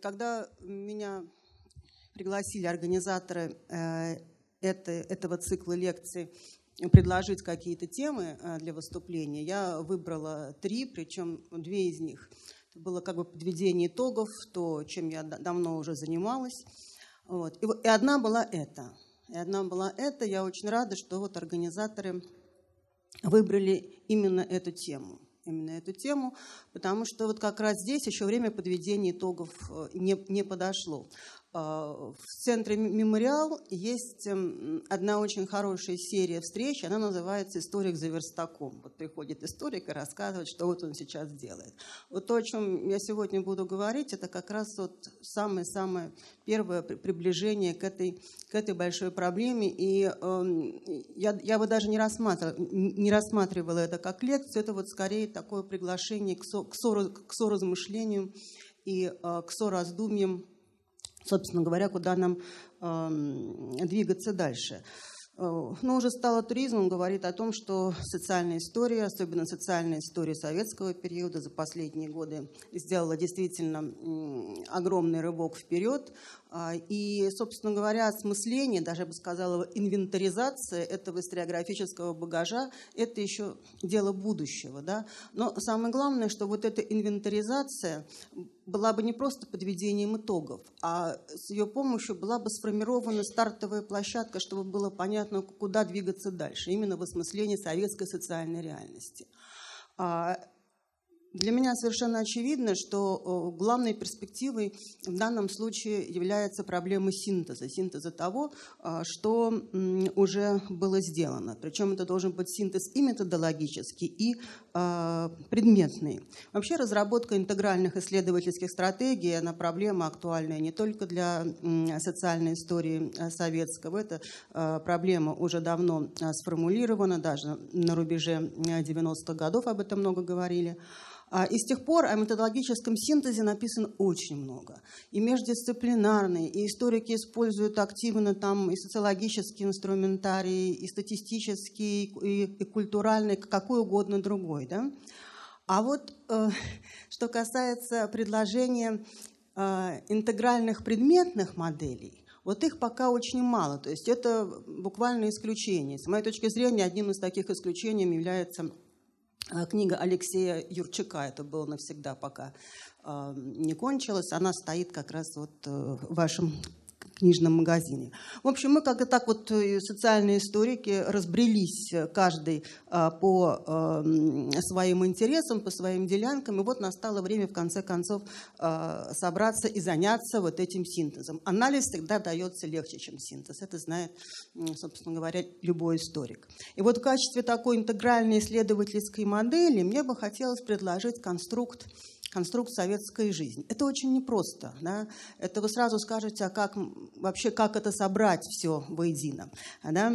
когда меня пригласили организаторы э, это, этого цикла лекций предложить какие-то темы э, для выступления, я выбрала три, причем две из них. Это было как бы подведение итогов, то, чем я давно уже занималась. Вот. И, и одна была эта. И одна была эта. Я очень рада, что вот организаторы выбрали именно эту тему именно эту тему, потому что вот как раз здесь еще время подведения итогов э, не, не подошло. А, в центре «Мемориал» есть эм, одна очень хорошая серия встреч, она называется «Историк за верстаком». Вот приходит историк и рассказывает, что вот он сейчас делает. Вот то, о чем я сегодня буду говорить, это как раз вот самое-самое первое приближение к этой, к этой большой проблеме. И э, я, я бы даже не рассматривала, не рассматривала это как лекцию, это вот скорее такое приглашение к, со, к, со, к соразмышлению и э, к сораздумьям собственно говоря, куда нам э, двигаться дальше. Э, но уже стало туризмом, говорит о том, что социальная история, особенно социальная история советского периода за последние годы сделала действительно огромный рывок вперед. А, и, собственно говоря, осмысление, даже я бы сказала, инвентаризация этого историографического багажа – это еще дело будущего. Да? Но самое главное, что вот эта инвентаризация была бы не просто подведением итогов, а с ее помощью была бы сформирована стартовая площадка, чтобы было понятно, куда двигаться дальше, именно в осмыслении советской социальной реальности. Для меня совершенно очевидно, что главной перспективой в данном случае является проблема синтеза, синтеза того, а, что уже было сделано. Причем это должен быть синтез и методологический, и а, предметный. Вообще разработка интегральных исследовательских стратегий, она проблема актуальная не только для социальной истории а, советского. Эта проблема уже давно сформулирована, даже на рубеже 90-х годов об этом много говорили. А, и с тех пор о методологическом синтезе написано очень много. И междисциплинарный, и историки используют активно там и социологический инструментарий, и статистический, и, и культуральный, какой угодно другой. Да? А вот э, что касается предложения э, интегральных предметных моделей, вот их пока очень мало. То есть это буквально исключение. С моей точки зрения, одним из таких исключений является книга Алексея Юрчака, это было навсегда, пока э, не кончилась, она стоит как раз вот э, в вашем книжном магазине. В общем, мы как-то так вот, э, социальные историки, разбрелись э, каждый а, по эм, своим интересам, по своим делянкам, и вот настало время, в конце концов, собраться и заняться вот этим синтезом. Анализ всегда дается легче, чем синтез. Это знает, собственно говоря, любой историк. И вот в качестве такой интегральной исследовательской модели мне бы хотелось предложить конструкт конструкт советской жизни. Это очень непросто. Да? Это вы сразу скажете, а как вообще как это собрать все воедино. Да?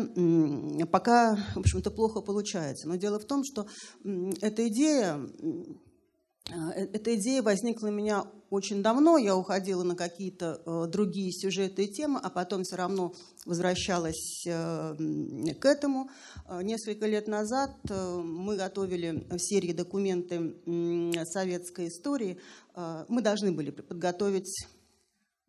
Пока, в общем-то, плохо получается. Но дело в том, что эта идея э, эта идея возникла у меня очень давно. Я уходила на какие-то э, другие сюжеты и темы, а потом все равно возвращалась э, к этому. Несколько лет назад мы готовили в серии документы советской истории. Мы должны были подготовить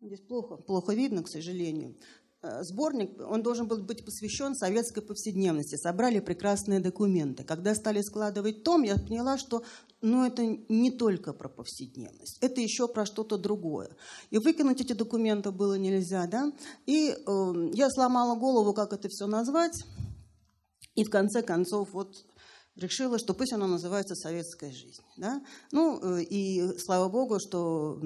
Здесь плохо, плохо видно, к сожалению. Э, сборник, он должен был быть посвящен советской повседневности. Собрали прекрасные документы. Когда стали складывать том, я поняла, что ну, это не только про повседневность, это еще про что-то другое. И выкинуть эти документы было нельзя, да? И э, я сломала голову, как это все назвать. И в конце концов, вот решила, что пусть оно называется «Советская жизнь». Да? Ну, э, и слава богу, что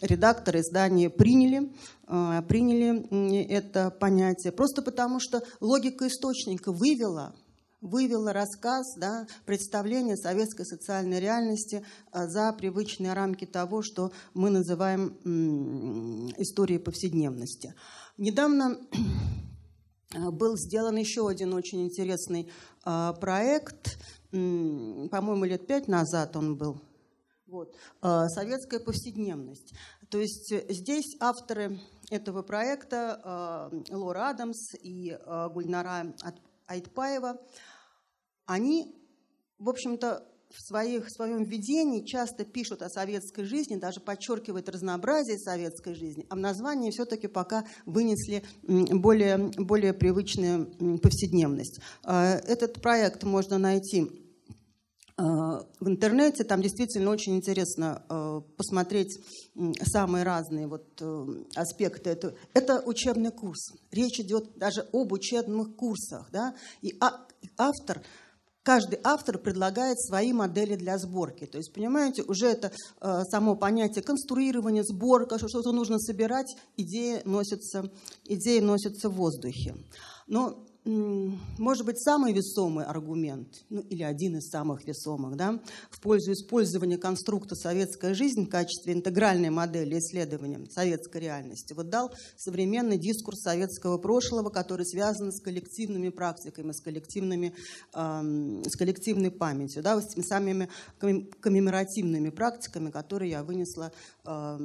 редакторы издания приняли, э, приняли это понятие, просто потому что логика источника вывела вывела рассказ, да, представление советской социальной реальности э, за привычные рамки того, что мы называем историей повседневности. Недавно был сделан еще один очень интересный а, проект, по-моему, лет пять назад он был. Вот. А, Советская повседневность. То есть э, здесь авторы этого проекта а, Лора Адамс и Гульнара Айтпаева, они, в общем-то, в, своих, в своем введении часто пишут о советской жизни, даже подчеркивают разнообразие советской жизни, а в названии все-таки пока вынесли более, более привычную повседневность. А, этот проект можно найти а, в интернете. Там действительно очень интересно а, посмотреть самые разные вот э, аспекты. Это, это учебный курс. Речь идет даже об учебных курсах. Да? И автор каждый автор предлагает свои модели для сборки. То есть, понимаете, уже это э, само понятие конструирования, сборка, что что-то нужно собирать, идея носится, идея носится в воздухе. Но может быть, самый весомый аргумент, ну или один из самых весомых, да, в пользу использования конструкта «Советская жизнь» в качестве интегральной модели исследования советской реальности, вот дал современный дискурс советского прошлого, который связан с коллективными практиками, с, коллективными, э, с коллективной памятью, да, с теми самыми коммеморативными практиками, которые я вынесла э,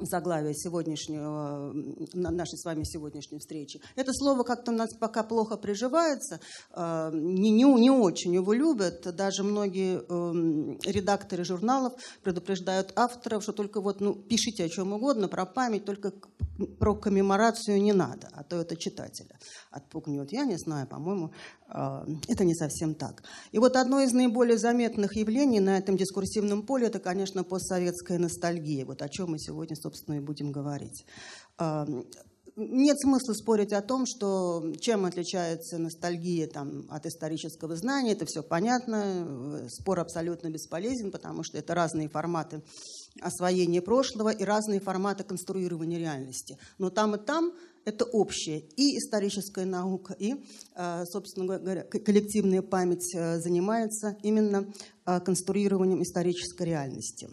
заглавие сегодняшнего, нашей с вами сегодняшней встречи. Это слово как-то у нас пока плохо приживается, э, не, не, не очень его любят. Даже многие эм, редакторы журналов предупреждают авторов, что только вот ну, пишите о чем угодно, про память, только про коммеморацию не надо, а то это читателя отпугнет. Я не знаю, по-моему, это не совсем так. И вот одно из наиболее заметных явлений на этом дискурсивном поле – это, конечно, постсоветская ностальгия, вот о чем мы сегодня, собственно, и будем говорить. Э, нет смысла спорить о том, что чем отличается ностальгия там, от исторического знания, это все понятно, спор абсолютно бесполезен, потому что это разные форматы освоения прошлого и разные форматы конструирования реальности. Но там и там это общее. И историческая наука, и, э, собственно говоря, коллективная память э, занимается именно э, конструированием исторической реальности.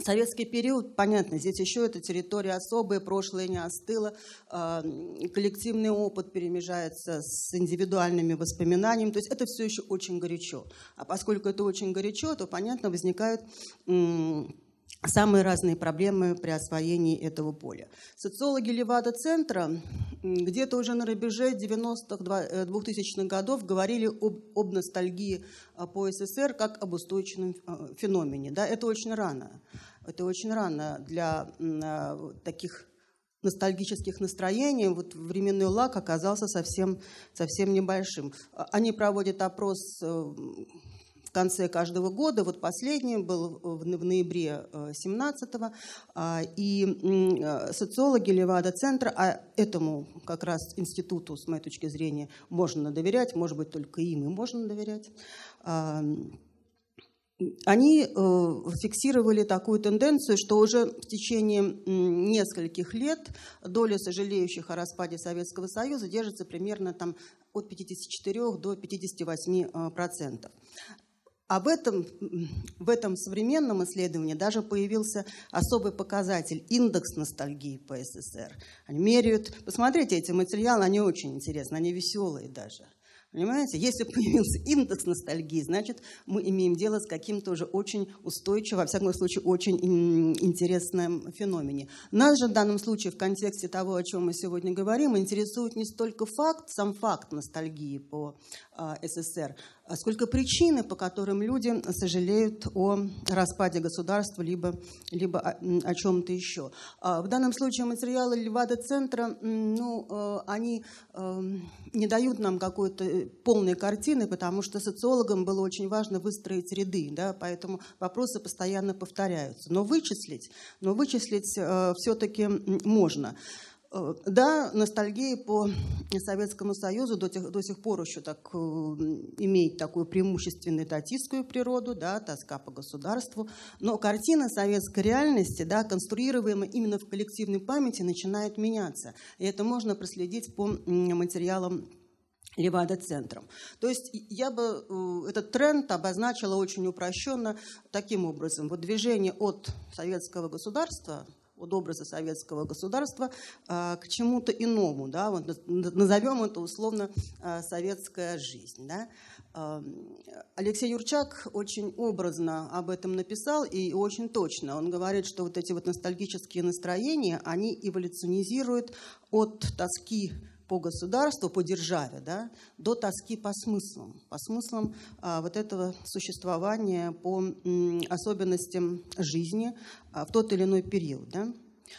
Советский период, понятно, здесь еще эта территория особая, прошлое не остыло, коллективный опыт перемежается с индивидуальными воспоминаниями, то есть это все еще очень горячо. А поскольку это очень горячо, то, понятно, возникают самые разные проблемы при освоении этого поля. Социологи Левада-центра где-то уже на рубеже 90-х, 2000-х э, годов говорили об, об ностальгии а, по СССР как об устойчивом а, феномене. Да, это очень рано. Это очень рано для а, таких ностальгических настроений. Вот временной лак оказался совсем, совсем небольшим. Они проводят опрос э, в конце каждого года. Вот последний был в ноябре 17-го. Э, и э, социологи Левада-центра, а этому как раз институту, с моей точки зрения, можно доверять, может быть, только им и можно доверять, они э, фиксировали такую тенденцию, что уже в течение нескольких лет доля сожалеющих о распаде Советского Союза держится примерно там, от 54 до 58 процентов. В этом, в этом современном исследовании даже появился особый показатель – индекс ностальгии по СССР. Они меряют, посмотрите эти материалы, они очень интересны, они веселые даже – Понимаете, если появился индекс ностальгии, значит, мы имеем дело с каким-то уже очень устойчивым, во всяком случае, очень интересным феномене. Нас же в данном случае в контексте того, о чем мы сегодня говорим, интересует не столько факт, сам факт ностальгии по а, СССР, а сколько причины, по которым люди сожалеют о распаде государства, либо, либо о, о чем-то еще. А в данном случае материалы Левада-центра, ну, э, они эм, не дают нам какой-то полной картины, потому что социологам было очень важно выстроить ряды, да, поэтому вопросы постоянно повторяются. Но вычислить, но вычислить э, все-таки можно. Э, да, ностальгия по Советскому Союзу до, тех, до сих пор еще так, э, имеет такую преимущественную татистскую природу, да, тоска по государству, но картина советской реальности, да, конструируемая именно в коллективной памяти, начинает меняться. И это можно проследить по материалам Левада-центром. То есть я бы э, этот тренд обозначила очень упрощенно таким образом. Вот движение от советского государства от образа советского государства а, к чему-то иному. Да? Вот назовем это условно а, советская жизнь. Да? А, Алексей Юрчак очень образно об этом написал и очень точно. Он говорит, что вот эти вот ностальгические настроения, они эволюционизируют от тоски по государству, по державе, да, до тоски по смыслам, по смыслам а, вот этого существования, по м, особенностям жизни а, в тот или иной период. Да.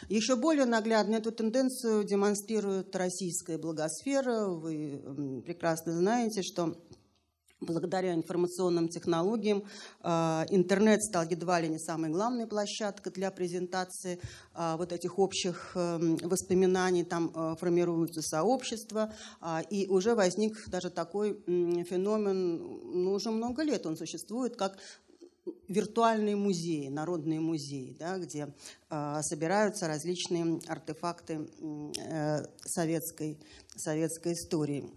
Еще более наглядно эту тенденцию демонстрирует российская благосфера. Вы прекрасно знаете, что Благодаря информационным технологиям а, интернет стал едва ли не самой главной площадкой для презентации а, вот этих общих эм, воспоминаний. Там формируются сообщества, и уже возник даже такой феномен, ну, уже много лет он существует, как виртуальные музеи, народные музеи, да, где э, собираются различные артефакты э, советской, советской истории.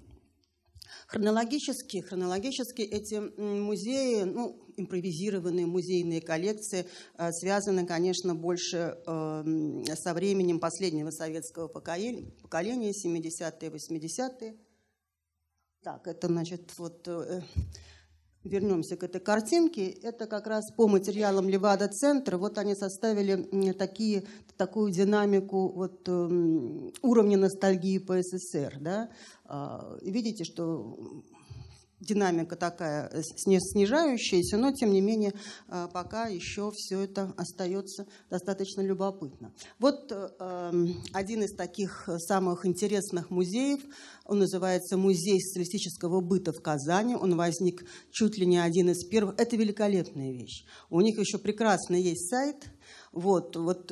Хронологически, хронологически эти музеи, ну, импровизированные музейные коллекции э, связаны, конечно, больше э, со временем последнего советского поколения, поколения 70-е, 80-е. Так, это, значит, вот э, вернемся к этой картинке, это как раз по материалам Левада-центра, вот они составили такие, такую динамику вот, эм, уровня ностальгии по СССР. Да? А, видите, что динамика такая э, снижающаяся, но тем не менее э, пока еще все это остается достаточно любопытно. Вот э, эм, один из таких самых интересных музеев, он называется Музей социалистического быта в Казани, он возник чуть ли не один из первых. Это великолепная вещь. У них еще прекрасный есть сайт, вот, вот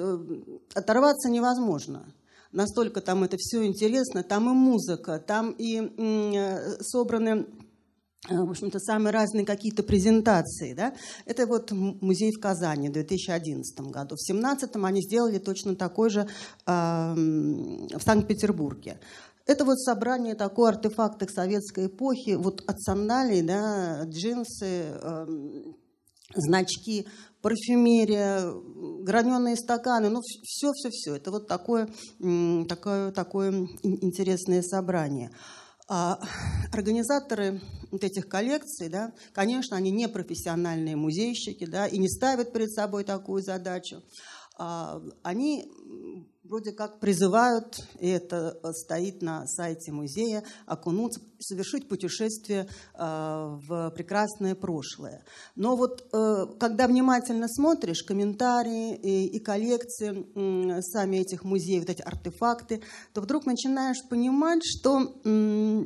оторваться невозможно настолько там это все интересно, там и музыка, там и собраны в общем-то, самые разные какие-то презентации. Да? Это вот музей в Казани в 2011 году. В 2017 они сделали точно такой же э, в Санкт-Петербурге. Это вот собрание такой артефакты советской эпохи, вот от сандалий, да, джинсы, э, значки, парфюмерия, граненые стаканы, ну все-все-все. Это вот такое, такое, такое интересное собрание. А организаторы вот этих коллекций, да, конечно, они не профессиональные музейщики да, и не ставят перед собой такую задачу. А, они вроде как призывают, и это стоит на сайте музея, окунуться, совершить путешествие э, в прекрасное прошлое. Но вот э, когда внимательно смотришь комментарии и, и коллекции э, сами этих музеев, вот эти артефакты, то вдруг начинаешь понимать, что э,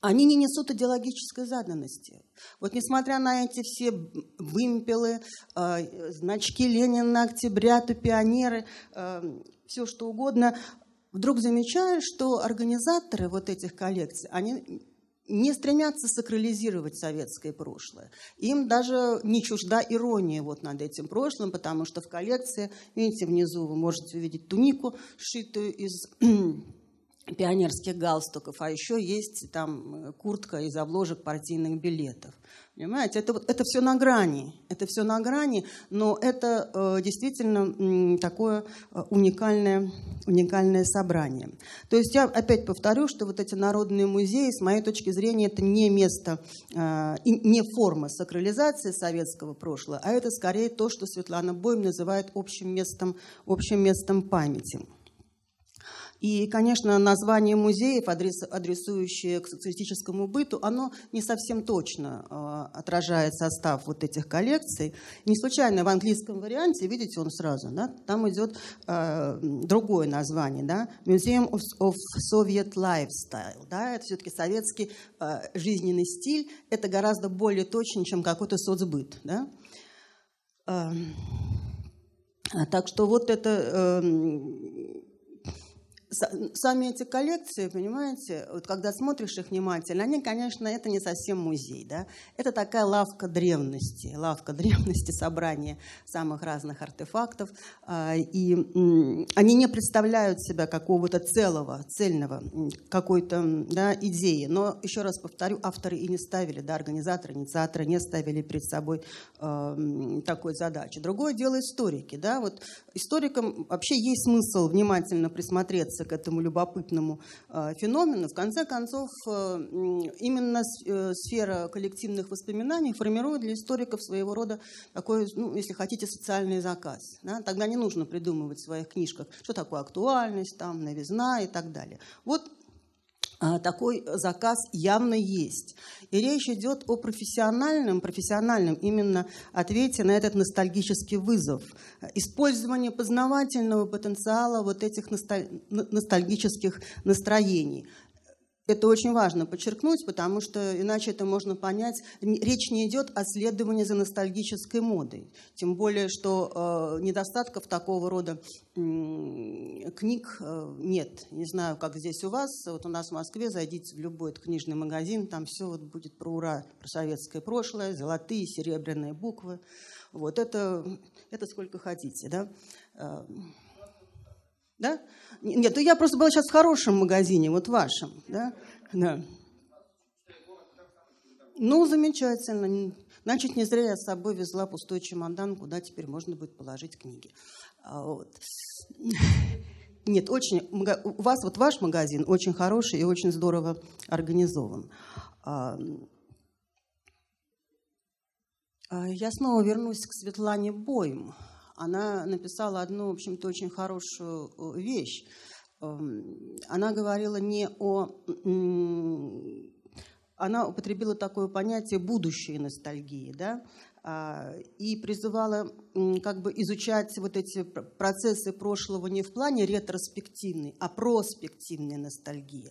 они не несут идеологической заданности. Вот несмотря на эти все вымпелы, э, значки Ленина, Октября, пионеры, э, все что угодно, вдруг замечаешь, что организаторы вот этих коллекций, они не стремятся сакрализировать советское прошлое. Им даже не чужда ирония вот над этим прошлым, потому что в коллекции, видите, внизу вы можете увидеть тунику, сшитую из пионерских галстуков, а еще есть там куртка из обложек партийных билетов. Понимаете, это, это все на грани, это все на грани, но это э, действительно э, такое уникальное, уникальное собрание. То есть я опять повторю, что вот эти народные музеи, с моей точки зрения, это не место, э, не форма сакрализации советского прошлого, а это скорее то, что Светлана Боем называет общим местом, общим местом памяти. И, конечно, название музеев, адресующее к социалистическому быту, оно не совсем точно э, отражает состав вот этих коллекций. Не случайно в английском варианте, видите, он сразу, да, там идет э, другое название, да, Museum of, Soviet Lifestyle, да, это все-таки советский э, жизненный стиль, это гораздо более точно, чем какой-то соцбыт, да. Так что вот это э, сами эти коллекции, понимаете, вот когда смотришь их внимательно, они, конечно, это не совсем музей, да, это такая лавка древности, лавка древности, собрание самых разных артефактов, а, и они не представляют себя какого-то целого, цельного, какой-то да, идеи, но, еще раз повторю, авторы и не ставили, да, организаторы, инициаторы не ставили перед собой э, такой задачи. Другое дело историки, да, вот историкам вообще есть смысл внимательно присмотреться к этому любопытному э, феномену. В конце концов, э, именно э, сфера коллективных воспоминаний формирует для историков своего рода такой, ну, если хотите, социальный заказ. Да? Тогда не нужно придумывать в своих книжках, что такое актуальность, там, новизна и так далее. Вот такой заказ явно есть. И речь идет о профессиональном, профессиональном именно ответе на этот ностальгический вызов. Использование познавательного потенциала вот этих ностальгических настроений. Это очень важно подчеркнуть, потому что иначе это можно понять. Речь не идет о следовании за ностальгической модой. Тем более, что э, недостатков такого рода э, книг э, нет. Не знаю, как здесь у вас. Вот у нас в Москве зайдите в любой книжный магазин, там все вот будет про ура, про советское прошлое, золотые, серебряные буквы. Вот это, это сколько хотите, да? Да? Нет, я просто была сейчас в хорошем магазине, вот вашем. Да? Да. Ну, замечательно. Значит, не зря я с собой везла пустой чемодан, куда теперь можно будет положить книги. А, вот. Нет, очень, у вас вот ваш магазин очень хороший и очень здорово организован. А, а, я снова вернусь к Светлане Бойм она написала одну, в общем-то, очень хорошую э, вещь. Эм, она говорила не о... Она употребила такое понятие «будущее ностальгии», да, а, и призывала как бы изучать вот эти процессы прошлого не в плане ретроспективной, а проспективной ностальгии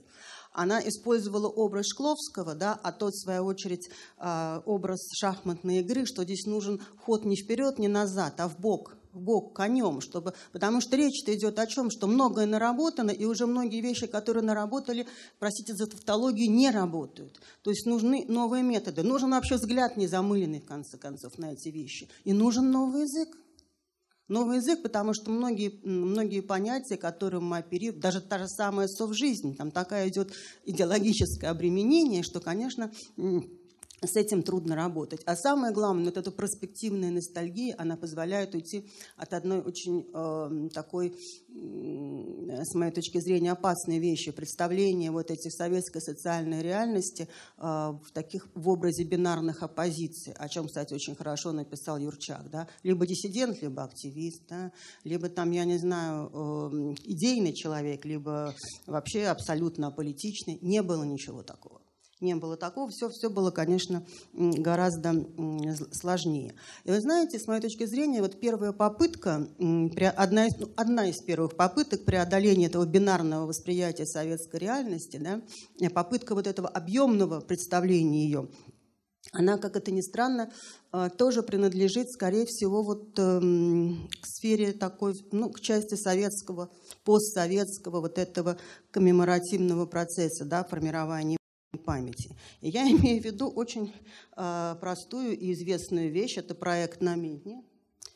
она использовала образ Шкловского, да, а тот, в свою очередь, а, образ шахматной игры, что здесь нужен ход не вперед, не назад, а в бок, в бок конем, чтобы, потому что речь-то идет о чем, что многое наработано, и уже многие вещи, которые наработали, простите за тавтологию, не работают. То есть нужны новые методы. Нужен вообще взгляд незамыленный, в конце концов, на эти вещи. И нужен новый язык. Новый язык, потому что многие, многие понятия, которые мы оперируем, даже та же самая совжизнь, там такая идет идеологическое обременение, что, конечно, с этим трудно работать. А самое главное, вот эта проспективная ностальгия, она позволяет уйти от одной очень э, такой, э, с моей точки зрения, опасной вещи, представления вот этих советской социальной реальности э, в таких в образе бинарных оппозиций, о чем, кстати, очень хорошо написал Юрчак, да, либо диссидент, либо активист, да, либо там, я не знаю, э, идейный человек, либо вообще абсолютно аполитичный. Не было ничего такого не было такого. Все, все было, конечно, гораздо сложнее. И вы знаете, с моей точки зрения, вот первая попытка, одна из, ну, одна из первых попыток преодоления этого бинарного восприятия советской реальности, да, попытка вот этого объемного представления ее, она, как это ни странно, а, тоже принадлежит, скорее всего, вот эм, к сфере такой, ну, к части советского, постсоветского вот этого коммеморативного процесса, да, формирования памяти. И я имею в виду очень э, простую и известную вещь. Это проект «Намедни»,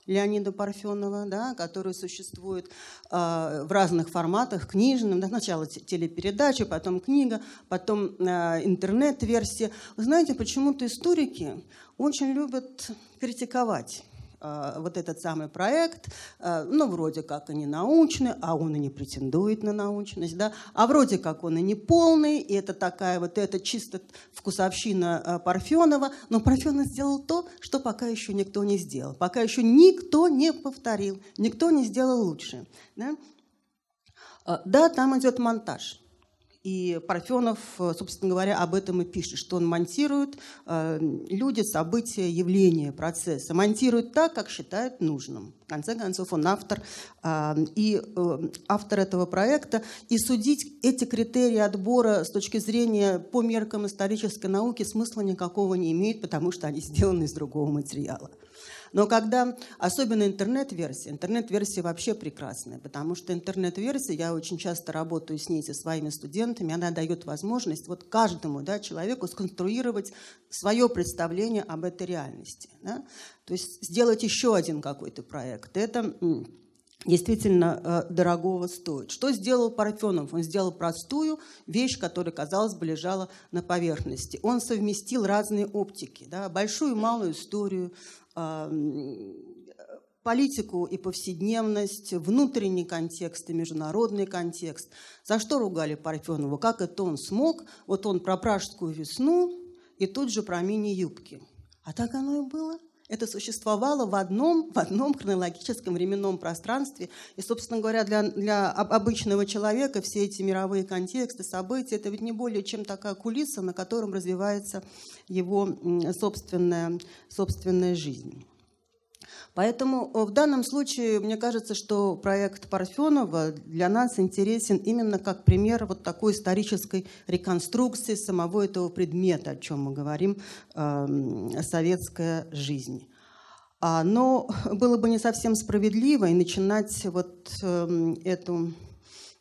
Леонида Парфенова, да, который существует э, в разных форматах, книжном, да, сначала телепередача, потом книга, потом э, интернет-версия. Вы знаете, почему-то историки очень любят критиковать вот этот самый проект, э, ну, вроде как и не научный, а он и не претендует на научность, да, а вроде как он и не полный, и это такая вот, это чисто вкусовщина э, Парфенова, но Парфенов сделал то, что пока еще никто не сделал, пока еще никто не повторил, никто не сделал лучше, да. Да, там идет монтаж. И Парфенов, э, собственно говоря, об этом и пишет, что он монтирует э, люди, события, явления, процессы. Монтирует так, как считает нужным. В конце концов, он автор э, и автор этого проекта. И судить эти критерии отбора с точки зрения по меркам исторической науки смысла никакого не имеет, потому что они сделаны из другого материала. Но когда, особенно интернет-версия, интернет-версия вообще прекрасная, потому что интернет-версия, я очень часто работаю с ней, со своими студентами, она дает возможность вот каждому да, человеку сконструировать свое представление об этой реальности. Да? То есть сделать еще один какой-то проект. Это действительно э, дорогого стоит. Что сделал Парфенов? Он сделал простую вещь, которая, казалось бы, лежала на поверхности. Он совместил разные оптики, да, большую и малую историю, политику и повседневность, внутренний контекст и международный контекст. За что ругали Парфенова? Как это он смог? Вот он про пражскую весну и тут же про мини-юбки. А так оно и было. Это существовало в одном, в одном хронологическом временном пространстве. И, собственно говоря, для, для обычного человека все эти мировые контексты, события, это ведь не более чем такая кулиса, на котором развивается его собственная, собственная жизнь. Поэтому э, в данном случае мне кажется, что проект Парфенова для нас интересен именно как пример вот такой исторической реконструкции самого этого предмета, о чем мы говорим, эм, советская жизнь. А, но было бы не совсем справедливо и начинать вот эм, эту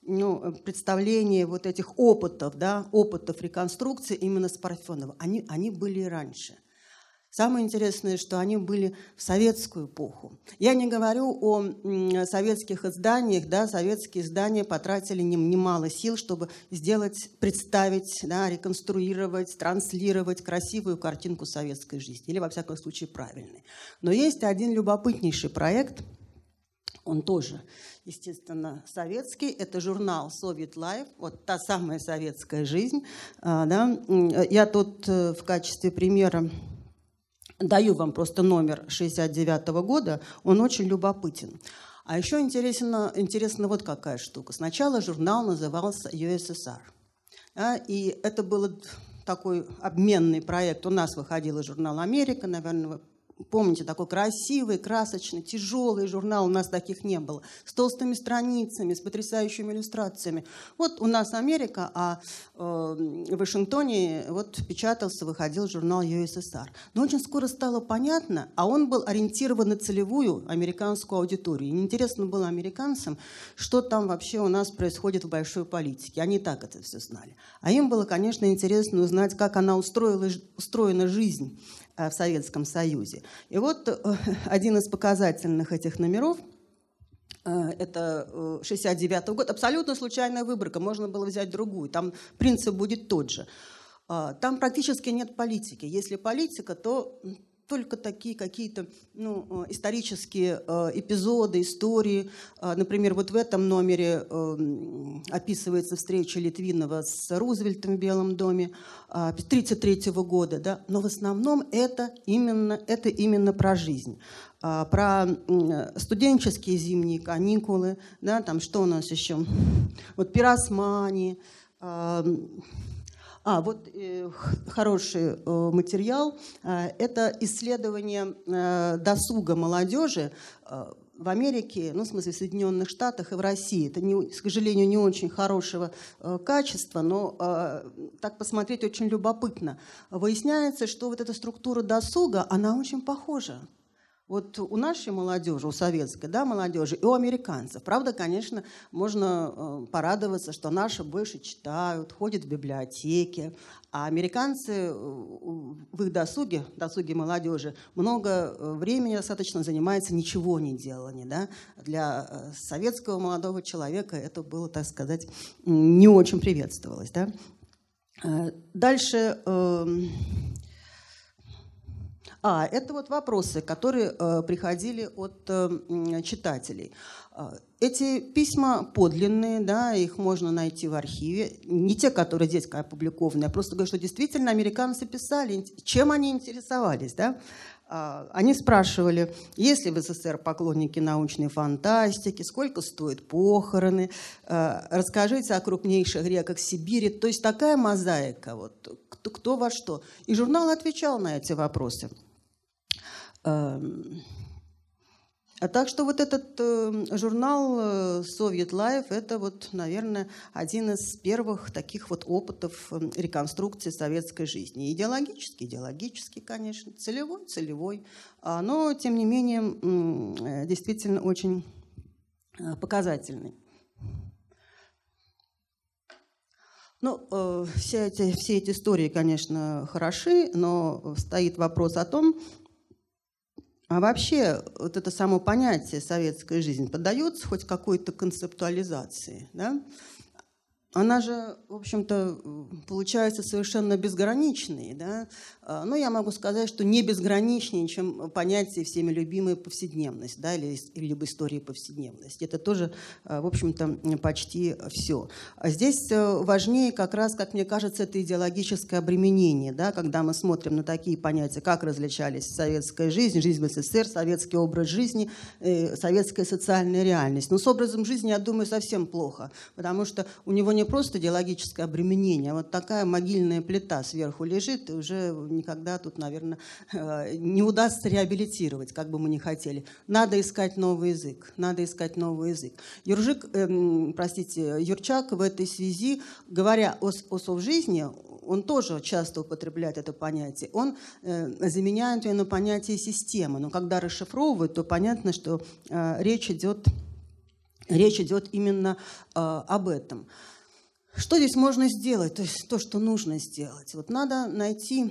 ну, представление вот этих опытов, да, опытов реконструкции именно с Парфенова. Они, они были раньше – Самое интересное, что они были в советскую эпоху. Я не говорю о советских изданиях, да, советские издания потратили немало сил, чтобы сделать, представить, да, реконструировать, транслировать красивую картинку советской жизни, или, во всяком случае, правильной. Но есть один любопытнейший проект, он тоже, естественно, советский. Это журнал «Soviet Life», вот та самая советская жизнь. А, да. Я тут э, в качестве примера Даю вам просто номер 69 -го года, он очень любопытен. А еще интересно, интересно вот какая штука. Сначала журнал назывался USSR. Да, и это был такой обменный проект. У нас выходил журнал «Америка», наверное, помните, такой красивый, красочный, тяжелый журнал, у нас таких не было, с толстыми страницами, с потрясающими иллюстрациями. Вот у нас Америка, а э, в Вашингтоне вот печатался, выходил журнал USSR. Но очень скоро стало понятно, а он был ориентирован на целевую американскую аудиторию. И неинтересно было американцам, что там вообще у нас происходит в большой политике. Они так это все знали. А им было, конечно, интересно узнать, как она устроила, устроена жизнь в Советском Союзе. И вот э, один из показательных этих номеров э, это 69 год, абсолютно случайная выборка, можно было взять другую, там принцип будет тот же. Там практически нет политики. Если политика, то только такие какие-то ну, э, исторические э, эпизоды, истории. Э, например, вот в этом номере описывается встреча Литвинова с Рузвельтом в Белом доме 1933 года. Да? Но в основном это именно, это именно про жизнь про студенческие зимние каникулы, да, там что у нас еще, вот пиросмани, а, вот э, хороший э, материал. Э, это исследование э, досуга молодежи э, в Америке, ну, в смысле, в Соединенных Штатах и в России. Это, не, к сожалению, не очень хорошего э, качества, но э, так посмотреть очень любопытно. Выясняется, что вот эта структура досуга, она очень похожа вот у нашей молодежи, у советской да, молодежи и у американцев, правда, конечно, можно э, порадоваться, что наши больше читают, ходят в библиотеки, а американцы э, в их досуге, досуге молодежи, много э, времени достаточно занимаются ничего не деланием. Да? Для советского молодого человека это было, так сказать, не очень приветствовалось. Да? Дальше эм, а, это вот вопросы, которые э, приходили от э, читателей. А, эти письма подлинные, да, их можно найти в архиве. Не те, которые здесь опубликованы, я просто говорю, что действительно американцы писали, чем они интересовались. Да? А, они спрашивали, есть ли в СССР поклонники научной фантастики, сколько стоят похороны, а, расскажите о крупнейших реках Сибири. То есть такая мозаика, вот, кто, кто во что. И журнал отвечал на эти вопросы. Эм, а так что вот этот э, журнал э, Soviet Life – это вот, наверное, один из первых таких вот опытов э, реконструкции советской жизни. Идеологический, идеологический, конечно, целевой, целевой, а, но, тем не менее, э, действительно очень показательный. Ну, все, эти, все эти истории, конечно, хороши, но стоит вопрос о том, а вообще вот это само понятие советская жизнь поддается хоть какой-то концептуализации, да? она же, в общем-то, получается совершенно безграничной. Да? А, но я могу сказать, что не безграничнее, чем понятие всеми любимой повседневность, да, или либо истории повседневности. Это тоже, а, в общем-то, почти все. А здесь э, важнее как раз, как мне кажется, это идеологическое обременение, да, когда мы смотрим на такие понятия, как различались советская жизнь, жизнь в СССР, советский образ жизни, э, советская социальная реальность. Но с образом жизни, я думаю, совсем плохо, потому что у него не просто идеологическое обременение, а вот такая могильная плита сверху лежит, и уже никогда тут, наверное, э, не удастся реабилитировать, как бы мы ни хотели. Надо искать новый язык, надо искать новый язык. Юржик, э, простите, Юрчак в этой связи, говоря о, о совжизни, он тоже часто употребляет это понятие. Он э, заменяет ее на понятие системы. Но когда расшифровывает, то понятно, что э, речь идет речь идет именно э, об этом. Что здесь можно сделать? То есть то, что нужно сделать. Вот надо найти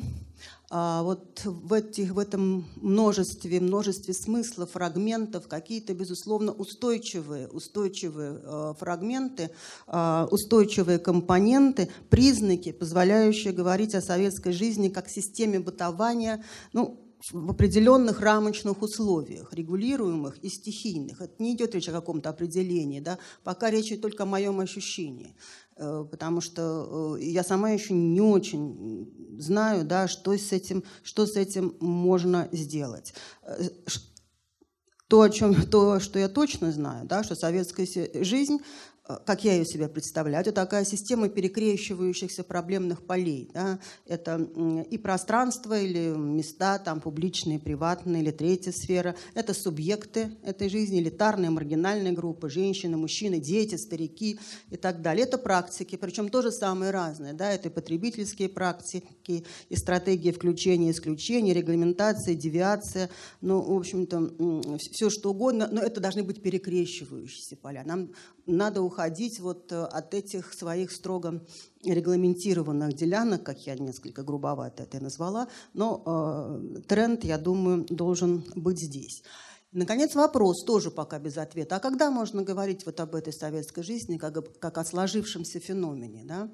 а, вот в, этих, в этом множестве, множестве смыслов, фрагментов, какие-то, безусловно, устойчивые, устойчивые э, фрагменты, э, устойчивые компоненты, признаки, позволяющие говорить о советской жизни как системе бытования, ну, в определенных рамочных условиях, регулируемых и стихийных. Это не идет речь о каком-то определении, да? пока речь идет только о моем ощущении. Э, потому что э, я сама еще не очень знаю, да, что с этим, что с этим можно сделать. Э, то, о чем, то, что я точно знаю, да, что советская жизнь как я ее себе представляю, это такая система перекрещивающихся проблемных полей. Да? Это и пространство или места, там, публичные, приватные или третья сфера. Это субъекты этой жизни, элитарные, маргинальные группы, женщины, мужчины, дети, старики и так далее. Это практики, причем тоже самые разные. Да? Это и потребительские практики, и стратегии включения, исключения, регламентация, девиация, ну, в общем-то, все что угодно, но это должны быть перекрещивающиеся поля. Нам надо уходить вот э, от этих своих строго регламентированных делянок, как я несколько грубовато это назвала, но э, тренд, я думаю, должен быть здесь. Наконец, вопрос тоже пока без ответа. А когда можно говорить вот об этой советской жизни, как, как о сложившемся феномене? Да?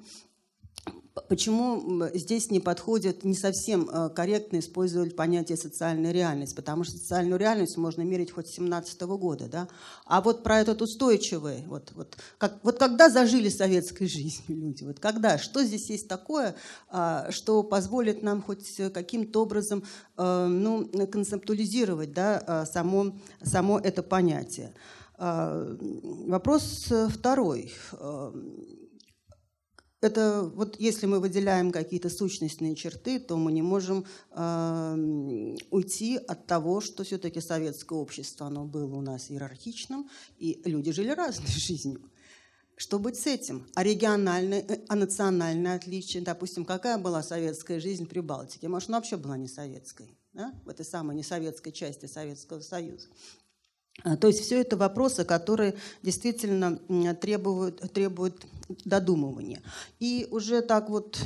Почему здесь не подходит, не совсем э, корректно использовать понятие социальная реальность, потому что социальную реальность можно мерить хоть с 17 года, да? А вот про этот устойчивый, вот, вот, как, вот когда зажили советской жизнью люди, вот когда, что здесь есть такое, а, что позволит нам хоть каким-то образом э, ну, концептуализировать да, а, само, само это понятие. А, вопрос второй это вот если мы выделяем какие-то сущностные черты, то мы не можем э, уйти от того, что все-таки советское общество, оно было у нас иерархичным, и люди жили разной жизнью. Что быть с этим? А региональное, э, а национальное отличие? Допустим, какая была советская жизнь при Балтике? Может, она вообще была не советской, да? в этой самой несоветской части Советского Союза. А, то есть все это вопросы, которые действительно требуют, требуют додумывания. И уже так вот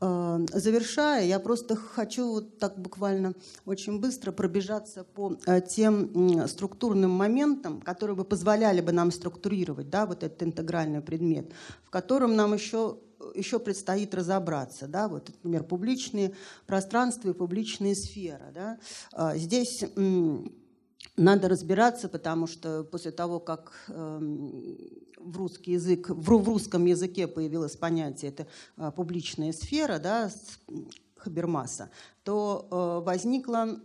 а, завершая, я просто хочу вот так буквально очень быстро пробежаться по а, тем структурным моментам, которые бы позволяли бы нам структурировать да, вот этот интегральный предмет, в котором нам еще еще предстоит разобраться. Да? Вот, например, публичные пространства и публичные сферы. Да? Здесь надо разбираться, потому что после того, как эм, в русский язык, в русском языке появилось понятие это э, публичная сфера, да, Хабермаса, то э, возникла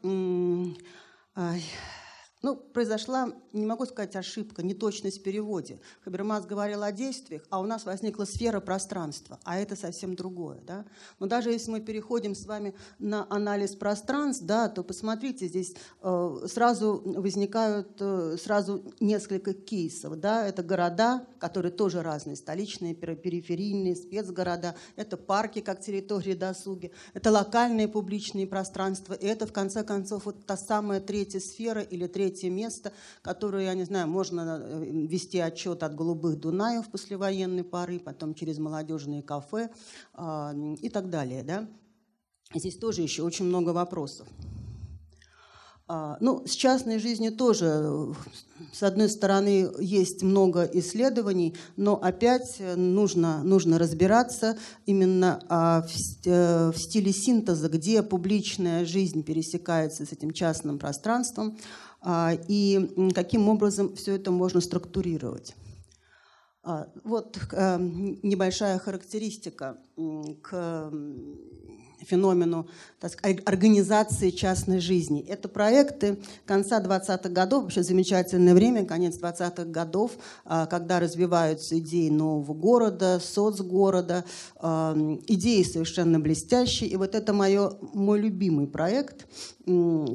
ну, произошла, не могу сказать ошибка, неточность в переводе. Хабермас говорил о действиях, а у нас возникла сфера пространства, а это совсем другое. Да? Но даже если мы переходим с вами на анализ пространств, да, то посмотрите, здесь э, сразу возникают э, сразу несколько кейсов. Да? Это города, которые тоже разные, столичные, периферийные, спецгорода, это парки как территории досуги, это локальные публичные пространства, и это, в конце концов, вот та самая третья сфера или третья третье место, которое, я не знаю, можно э, вести отчет от голубых Дунаев послевоенной поры, потом через молодежные кафе э, и так далее. Да? Здесь тоже еще очень много вопросов. А, ну, с частной жизнью тоже, с одной стороны, есть много исследований, но опять нужно, нужно разбираться именно а, в стиле синтеза, где публичная жизнь пересекается с этим частным пространством, и каким образом все это можно структурировать. Вот э, небольшая характеристика к феномену так сказать, организации частной жизни. Это проекты конца 20-х годов, вообще замечательное время, конец 20-х годов, а, когда развиваются идеи нового города, соцгорода, а, идеи совершенно блестящие. И вот это мое, мой любимый проект,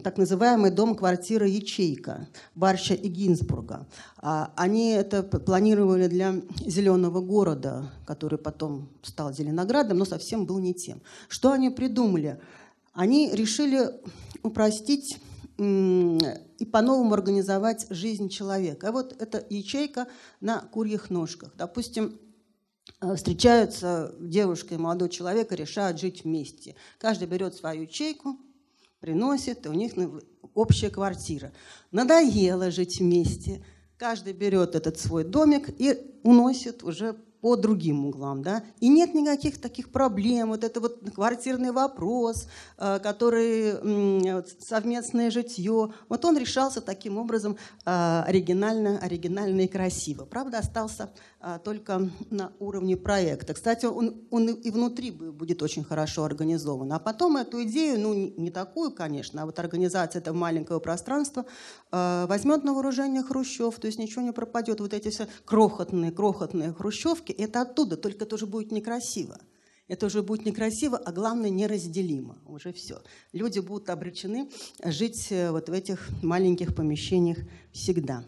так называемый дом-квартира «Ячейка» Барща и Гинзбурга. А, они это планировали для зеленого города, который потом стал Зеленоградом, но совсем был не тем. Что они придумали? Они решили упростить и по-новому организовать жизнь человека. А вот эта ячейка на курьих ножках. Допустим, э, встречаются девушка и молодой человек и решают жить вместе. Каждый берет свою ячейку, приносит, и у них общая квартира. Надоело жить вместе. Каждый берет этот свой домик и уносит уже по другим углам, да, и нет никаких таких проблем, вот это вот квартирный вопрос, э, который совместное житье, вот он решался таким образом э, оригинально, оригинально и красиво. Правда, остался только на уровне проекта. Кстати, он, он и внутри будет очень хорошо организован. А потом эту идею, ну, не такую, конечно, а вот организация этого маленького пространства возьмет на вооружение Хрущев, то есть ничего не пропадет. Вот эти все крохотные, крохотные хрущевки, это оттуда, только это уже будет некрасиво. Это уже будет некрасиво, а главное неразделимо. Уже все. Люди будут обречены жить э, вот в этих маленьких помещениях всегда.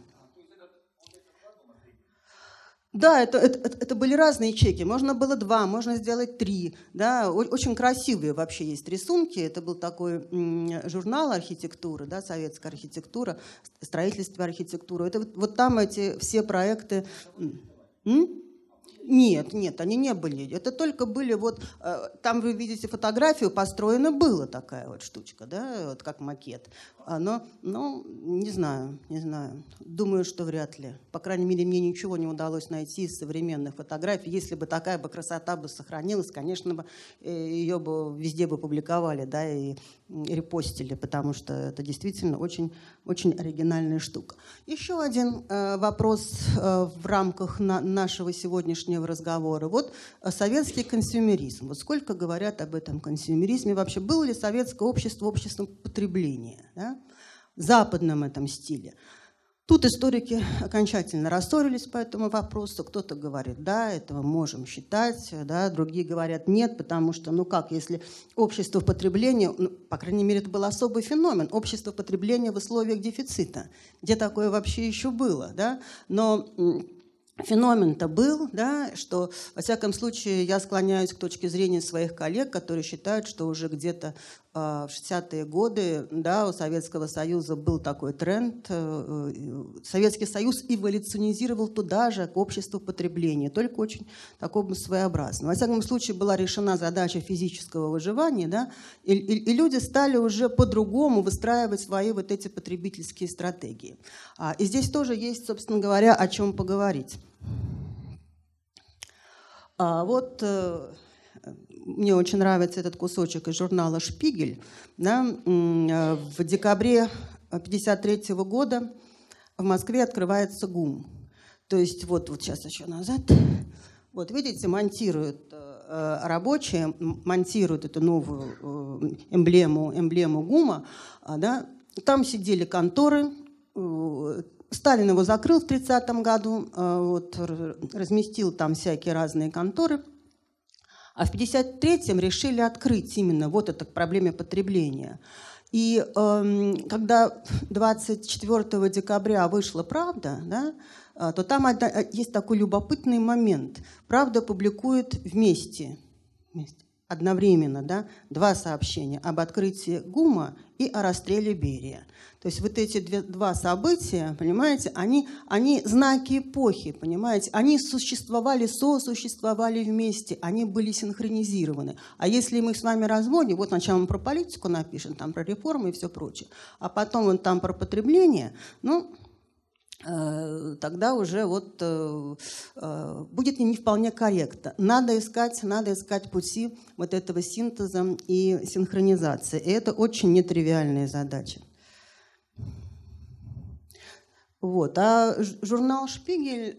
Да, это, это, это были разные чеки. Можно было два, можно сделать три. Да, очень красивые вообще есть рисунки. Это был такой журнал архитектуры, да, советская архитектура, строительство архитектуры. Это вот, вот там эти все проекты. М? Нет, нет, они не были. Это только были вот... Э, там вы видите фотографию, построена была такая вот штучка, да, вот как макет. Но, ну, не знаю, не знаю. Думаю, что вряд ли. По крайней мере, мне ничего не удалось найти из современных фотографий. Если бы такая бы красота бы сохранилась, конечно бы э, ее бы везде бы публиковали, да, и репостили, потому что это действительно очень, очень оригинальная штука. Еще один э, вопрос э, в рамках на, нашего сегодняшнего разговора. Вот э, советский консюмеризм. Вот сколько говорят об этом консюмеризме вообще? Было ли советское общество обществом потребления? Да? в западном этом стиле. Тут историки окончательно рассорились по этому вопросу. Кто-то говорит, да, этого можем считать, да, другие говорят, нет, потому что, ну как, если общество потребления, ну, по крайней мере, это был особый феномен, общество потребления в условиях дефицита. Где такое вообще еще было, да? Но феномен-то был, да, что, во всяком случае, я склоняюсь к точке зрения своих коллег, которые считают, что уже где-то в 60-е годы да, у Советского Союза был такой тренд. Э, э, Советский Союз эволюционизировал туда же, к обществу потребления, только очень такому своеобразно. Во всяком случае, была решена задача физического выживания, да, и, и, и люди стали уже по-другому выстраивать свои вот эти потребительские стратегии. А, и здесь тоже есть, собственно говоря, о чем поговорить. А вот э, мне очень нравится этот кусочек из журнала «Шпигель». Да, э, в декабре 1953 года в Москве открывается ГУМ. То есть вот, вот сейчас еще назад. Вот видите, монтируют э, рабочие, монтируют эту новую эмблему, эмблему ГУМа. Да, там сидели конторы, Сталин его закрыл в 30 году, э, вот, разместил там всякие разные конторы. А в 53-м решили открыть именно вот это к проблеме потребления. И э, когда 24 декабря вышла «Правда», да, э, то там есть такой любопытный момент. «Правда» публикует вместе. вместе одновременно да, два сообщения об открытии ГУМа и о расстреле Берия. То есть вот эти две, два события, понимаете, они, они знаки эпохи, понимаете, они существовали, сосуществовали вместе, они были синхронизированы. А если мы с вами разводим, вот сначала мы про политику напишем, там про реформы и все прочее, а потом вот там про потребление, ну, тогда уже вот э, э, будет не вполне корректно. Надо искать, надо искать пути вот этого синтеза и синхронизации. И это очень нетривиальная задача. Вот. А журнал «Шпигель»,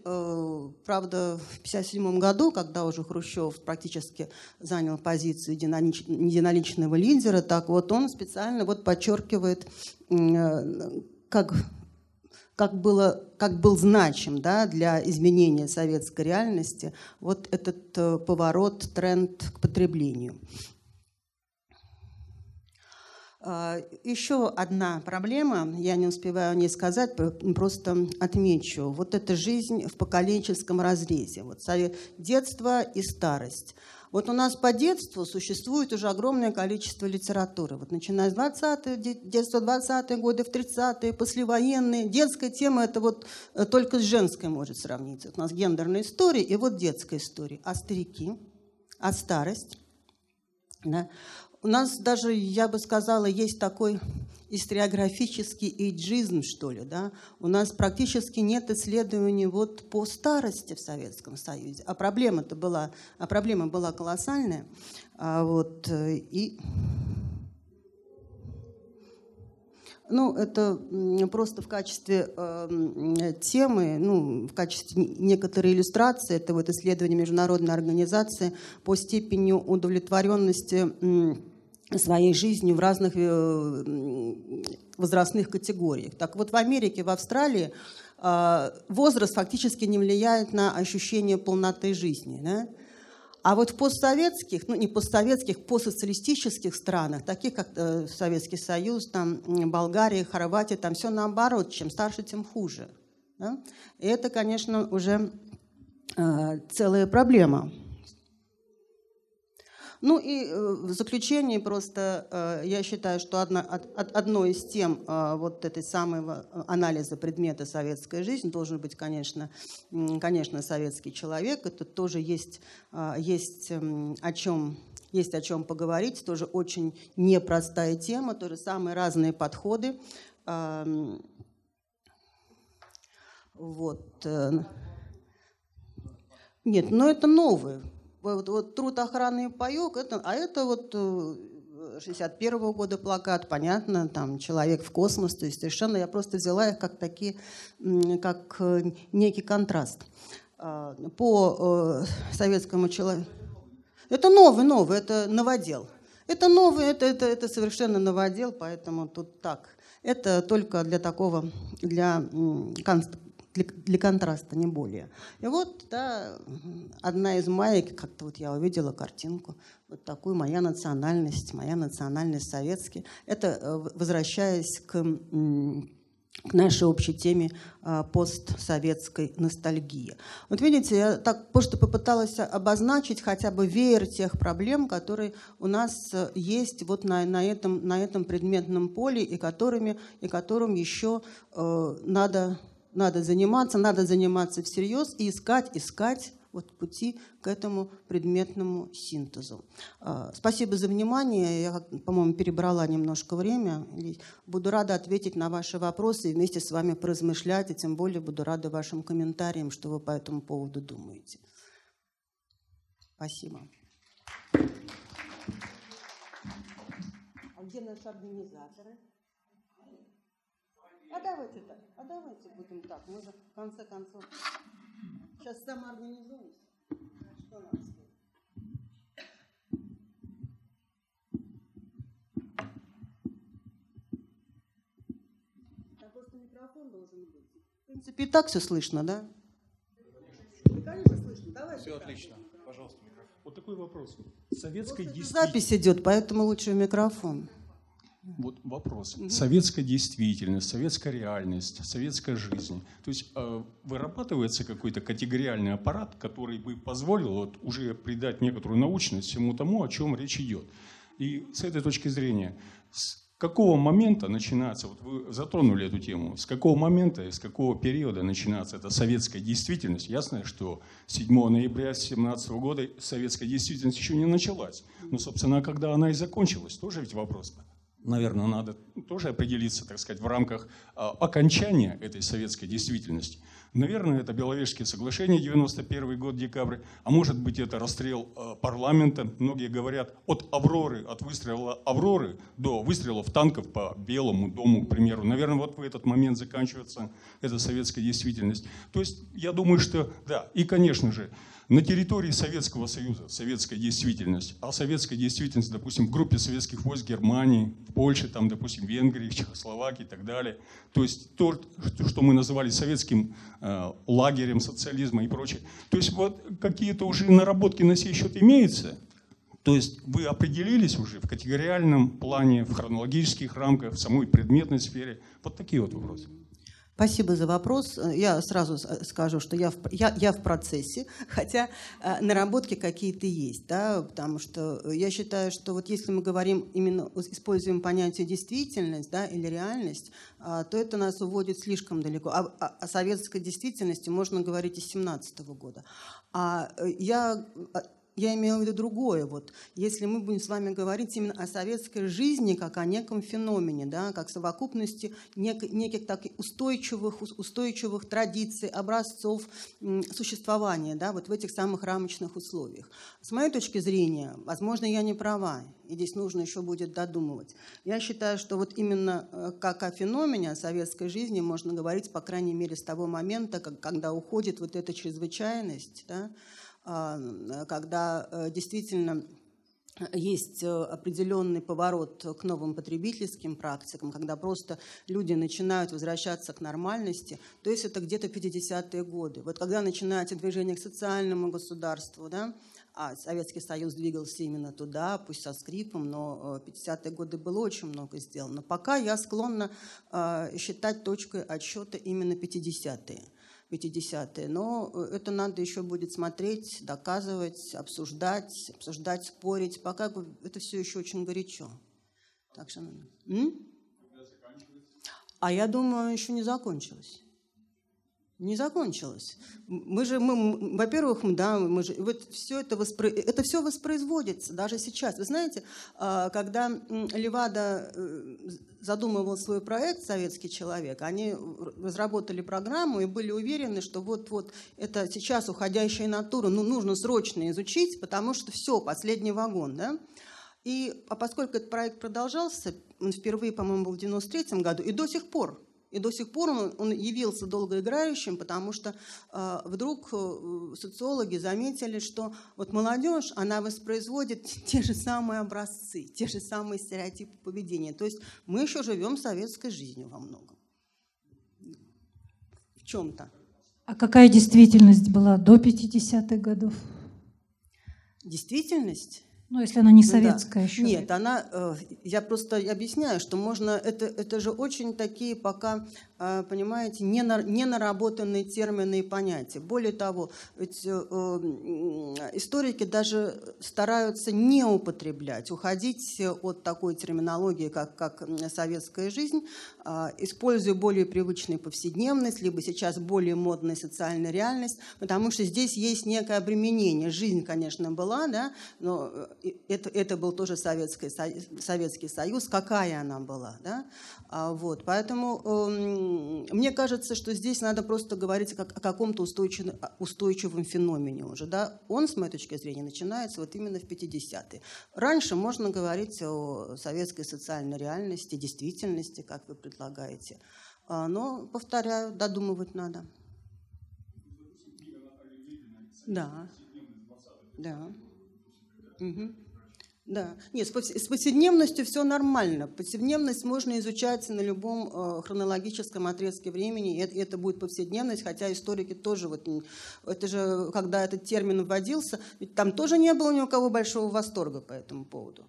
правда, в 1957 году, когда уже Хрущев практически занял позицию единоличного лидера, так вот он специально вот подчеркивает, как как, было, как был значим да, для изменения советской реальности вот этот э, поворот, тренд к потреблению. А, еще одна проблема, я не успеваю о ней сказать, просто отмечу. Вот эта жизнь в поколенческом разрезе. Вот детство и старость. Вот у нас по детству существует уже огромное количество литературы. Вот начиная с 20-х, детство 20-е годы, в 30-е, послевоенные. Детская тема это вот э, только с женской может сравниться. У нас гендерная история и вот детская история. А старики, а старость. Да? У нас даже, я бы сказала, есть такой историографический эйджизм, что ли. Да? У нас практически нет исследований вот по старости в Советском Союзе. А проблема-то была, а проблема была колоссальная. А вот, э, и Ну, это просто в качестве э, темы, ну, в качестве некоторой иллюстрации, это вот исследование международной организации по степени удовлетворенности э, своей жизнью в разных э, возрастных категориях. Так вот, в Америке, в Австралии э, возраст фактически не влияет на ощущение полноты жизни. Да? А вот в постсоветских, ну не постсоветских, постсоциалистических странах, таких как э, Советский Союз, там, Болгария, Хорватия, там все наоборот, чем старше, тем хуже. Да? И это, конечно, уже э, целая проблема. Ну и э, в заключение просто э, я считаю, что одно из тем э, вот этой самого анализа предмета советская жизнь должен быть, конечно, конечно, советский человек. Это тоже есть, есть о чем есть о чем поговорить, тоже очень непростая тема, тоже самые разные подходы. Вот. Нет, но это новые вот, вот труд охраны паек, это, а это вот 61 -го года плакат, понятно, там человек в космос, то есть совершенно я просто взяла их как такие, как э, некий контраст. А, по э, советскому человеку. Это новый, новый, это новодел. Это новый, это, это, это совершенно новодел, поэтому тут так. Это только для такого, для для, контраста, не более. И вот да, одна из маек, как-то вот я увидела картинку, вот такую «Моя национальность», «Моя национальность советский». Это э, возвращаясь к к нашей общей теме а, постсоветской ностальгии. Вот видите, я так просто попыталась обозначить хотя бы веер тех проблем, которые у нас э, есть вот на, на, этом, на этом предметном поле и, которыми, и которым еще э, надо надо заниматься, надо заниматься всерьез и искать, искать вот пути к этому предметному синтезу. А, спасибо за внимание. Я, по-моему, перебрала немножко время. Буду рада ответить на ваши вопросы и вместе с вами поразмышлять, и тем более буду рада вашим комментариям, что вы по этому поводу думаете. Спасибо. А где наши организаторы? А давайте так, а давайте будем так. Мы же в конце концов сейчас самоорганизуемся. Что нам стоит? Так просто микрофон должен быть. В принципе, и так все слышно, да? Конечно, слышно. Давайте. Все отлично. Пожалуйста, микрофон. Вот такой вопрос. Советской действительности... Запись идет, поэтому лучше в микрофон. Вот вопрос. Угу. Советская действительность, советская реальность, советская жизнь. То есть э, вырабатывается какой-то категориальный аппарат, который бы позволил вот, уже придать некоторую научность всему тому, о чем речь идет. И с этой точки зрения, с какого момента начинается, вот вы затронули эту тему, с какого момента и с какого периода начинается эта советская действительность? Ясно, что 7 ноября 2017 года советская действительность еще не началась. Но, собственно, когда она и закончилась, тоже ведь вопрос наверное, надо тоже определиться, так сказать, в рамках а, окончания этой советской действительности. Наверное, это Беловежские соглашения, 91 год, декабрь, а может быть это расстрел а, парламента. Многие говорят от Авроры, от выстрела Авроры до выстрелов танков по Белому дому, к примеру. Наверное, вот в этот момент заканчивается эта советская действительность. То есть я думаю, что да, и, конечно же, на территории Советского Союза, советская действительность, а советская действительность, допустим, в группе советских войск Германии, в Польше, там, допустим, Венгрии, Чехословакии и так далее. То есть то, что мы называли советским э, лагерем социализма и прочее. То есть вот какие-то уже наработки на сей счет имеются. То есть вы определились уже в категориальном плане, в хронологических рамках, в самой предметной сфере. Вот такие вот вопросы. Спасибо за вопрос. Я сразу скажу, что я в, я, я в процессе, хотя э, наработки какие-то есть, да, потому что я считаю, что вот если мы говорим именно, используем понятие действительность да, или реальность, а, то это нас уводит слишком далеко. О, о, о советской действительности можно говорить и с 17 года. А э, я я имела в виду другое. Вот, если мы будем с вами говорить именно о советской жизни как о неком феномене, да, как совокупности нек, неких так устойчивых, устойчивых традиций, образцов существования да, вот в этих самых рамочных условиях. С моей точки зрения, возможно, я не права, и здесь нужно еще будет додумывать. Я считаю, что вот именно э, как о феномене, о советской жизни можно говорить, по крайней мере, с того момента, как, когда уходит вот эта чрезвычайность, да, когда э, действительно есть э, определенный поворот к новым потребительским практикам, когда просто люди начинают возвращаться к нормальности, то есть это где-то 50-е годы. Вот когда начинается движение к социальному государству, да, а Советский Союз двигался именно туда, пусть со скрипом, но 50-е э, годы было очень много сделано. Пока я склонна считать точкой отсчета именно 50-е. 50-е. Но э, это надо еще будет смотреть, доказывать, обсуждать, обсуждать, спорить. Пока это все еще очень горячо. Так что... М? А я думаю, еще не закончилось не закончилось. Мы же, мы, во-первых, да, мы же, вот все это, воспро... это все воспроизводится даже сейчас. Вы знаете, а, когда Левада э, задумывал свой проект «Советский человек», они разработали программу и были уверены, что вот-вот это сейчас уходящая натура, ну, нужно срочно изучить, потому что все, последний вагон, да. И, а поскольку этот проект продолжался, он впервые, по-моему, был в 93 году, и до сих пор и до сих пор он, он явился долгоиграющим, потому что э, вдруг э, социологи заметили, что вот молодежь, она воспроизводит те же самые образцы, те же самые стереотипы поведения. То есть мы еще живем советской жизнью во многом. В чем-то. А какая действительность была до 50-х годов? Действительность? Ну, если она не советская да. еще. Нет, она, э, я просто объясняю, что можно, это, это же очень такие пока а, понимаете, не, на, не наработанные термины и понятия. Более того, ведь э, историки даже стараются не употреблять, уходить от такой терминологии, как, как советская жизнь, э, используя более привычную повседневность, либо сейчас более модная социальная реальность, потому что здесь есть некое обременение. Жизнь, конечно, была, да, но э, это, это был тоже Советский, Советский Союз, какая она была. Да? А, вот, поэтому мне кажется, что здесь надо просто говорить о каком-то устойчивом, устойчивом феномене уже. Да? Он, с моей точки зрения, начинается вот именно в 50-е. Раньше можно говорить о советской социальной реальности, действительности, как вы предлагаете. А, но, повторяю, додумывать надо. Да. Да. Угу. Да, нет, с повседневностью все нормально. Повседневность можно изучать на любом э, хронологическом отрезке времени, и это, будет повседневность, хотя историки тоже, вот, это же, когда этот термин вводился, ведь там тоже не было ни у кого большого восторга по этому поводу.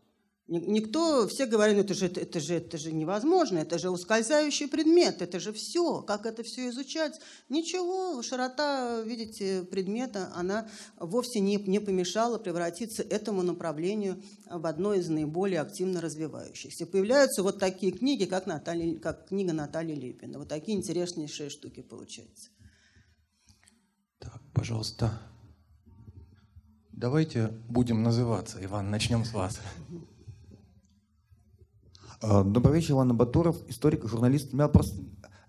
Никто, все говорят, ну это же, это, же, это же невозможно, это же ускользающий предмет, это же все, как это все изучать. Ничего, широта, видите, предмета, она вовсе не, не помешала превратиться этому направлению в одно из наиболее активно развивающихся. Появляются вот такие книги, как, Наталья, как книга Натальи Липина. Вот такие интереснейшие штуки получаются. Так, пожалуйста. Давайте будем называться. Иван, начнем с вас. Добрый вечер, Иван Батуров, историк, журналист. Я просто,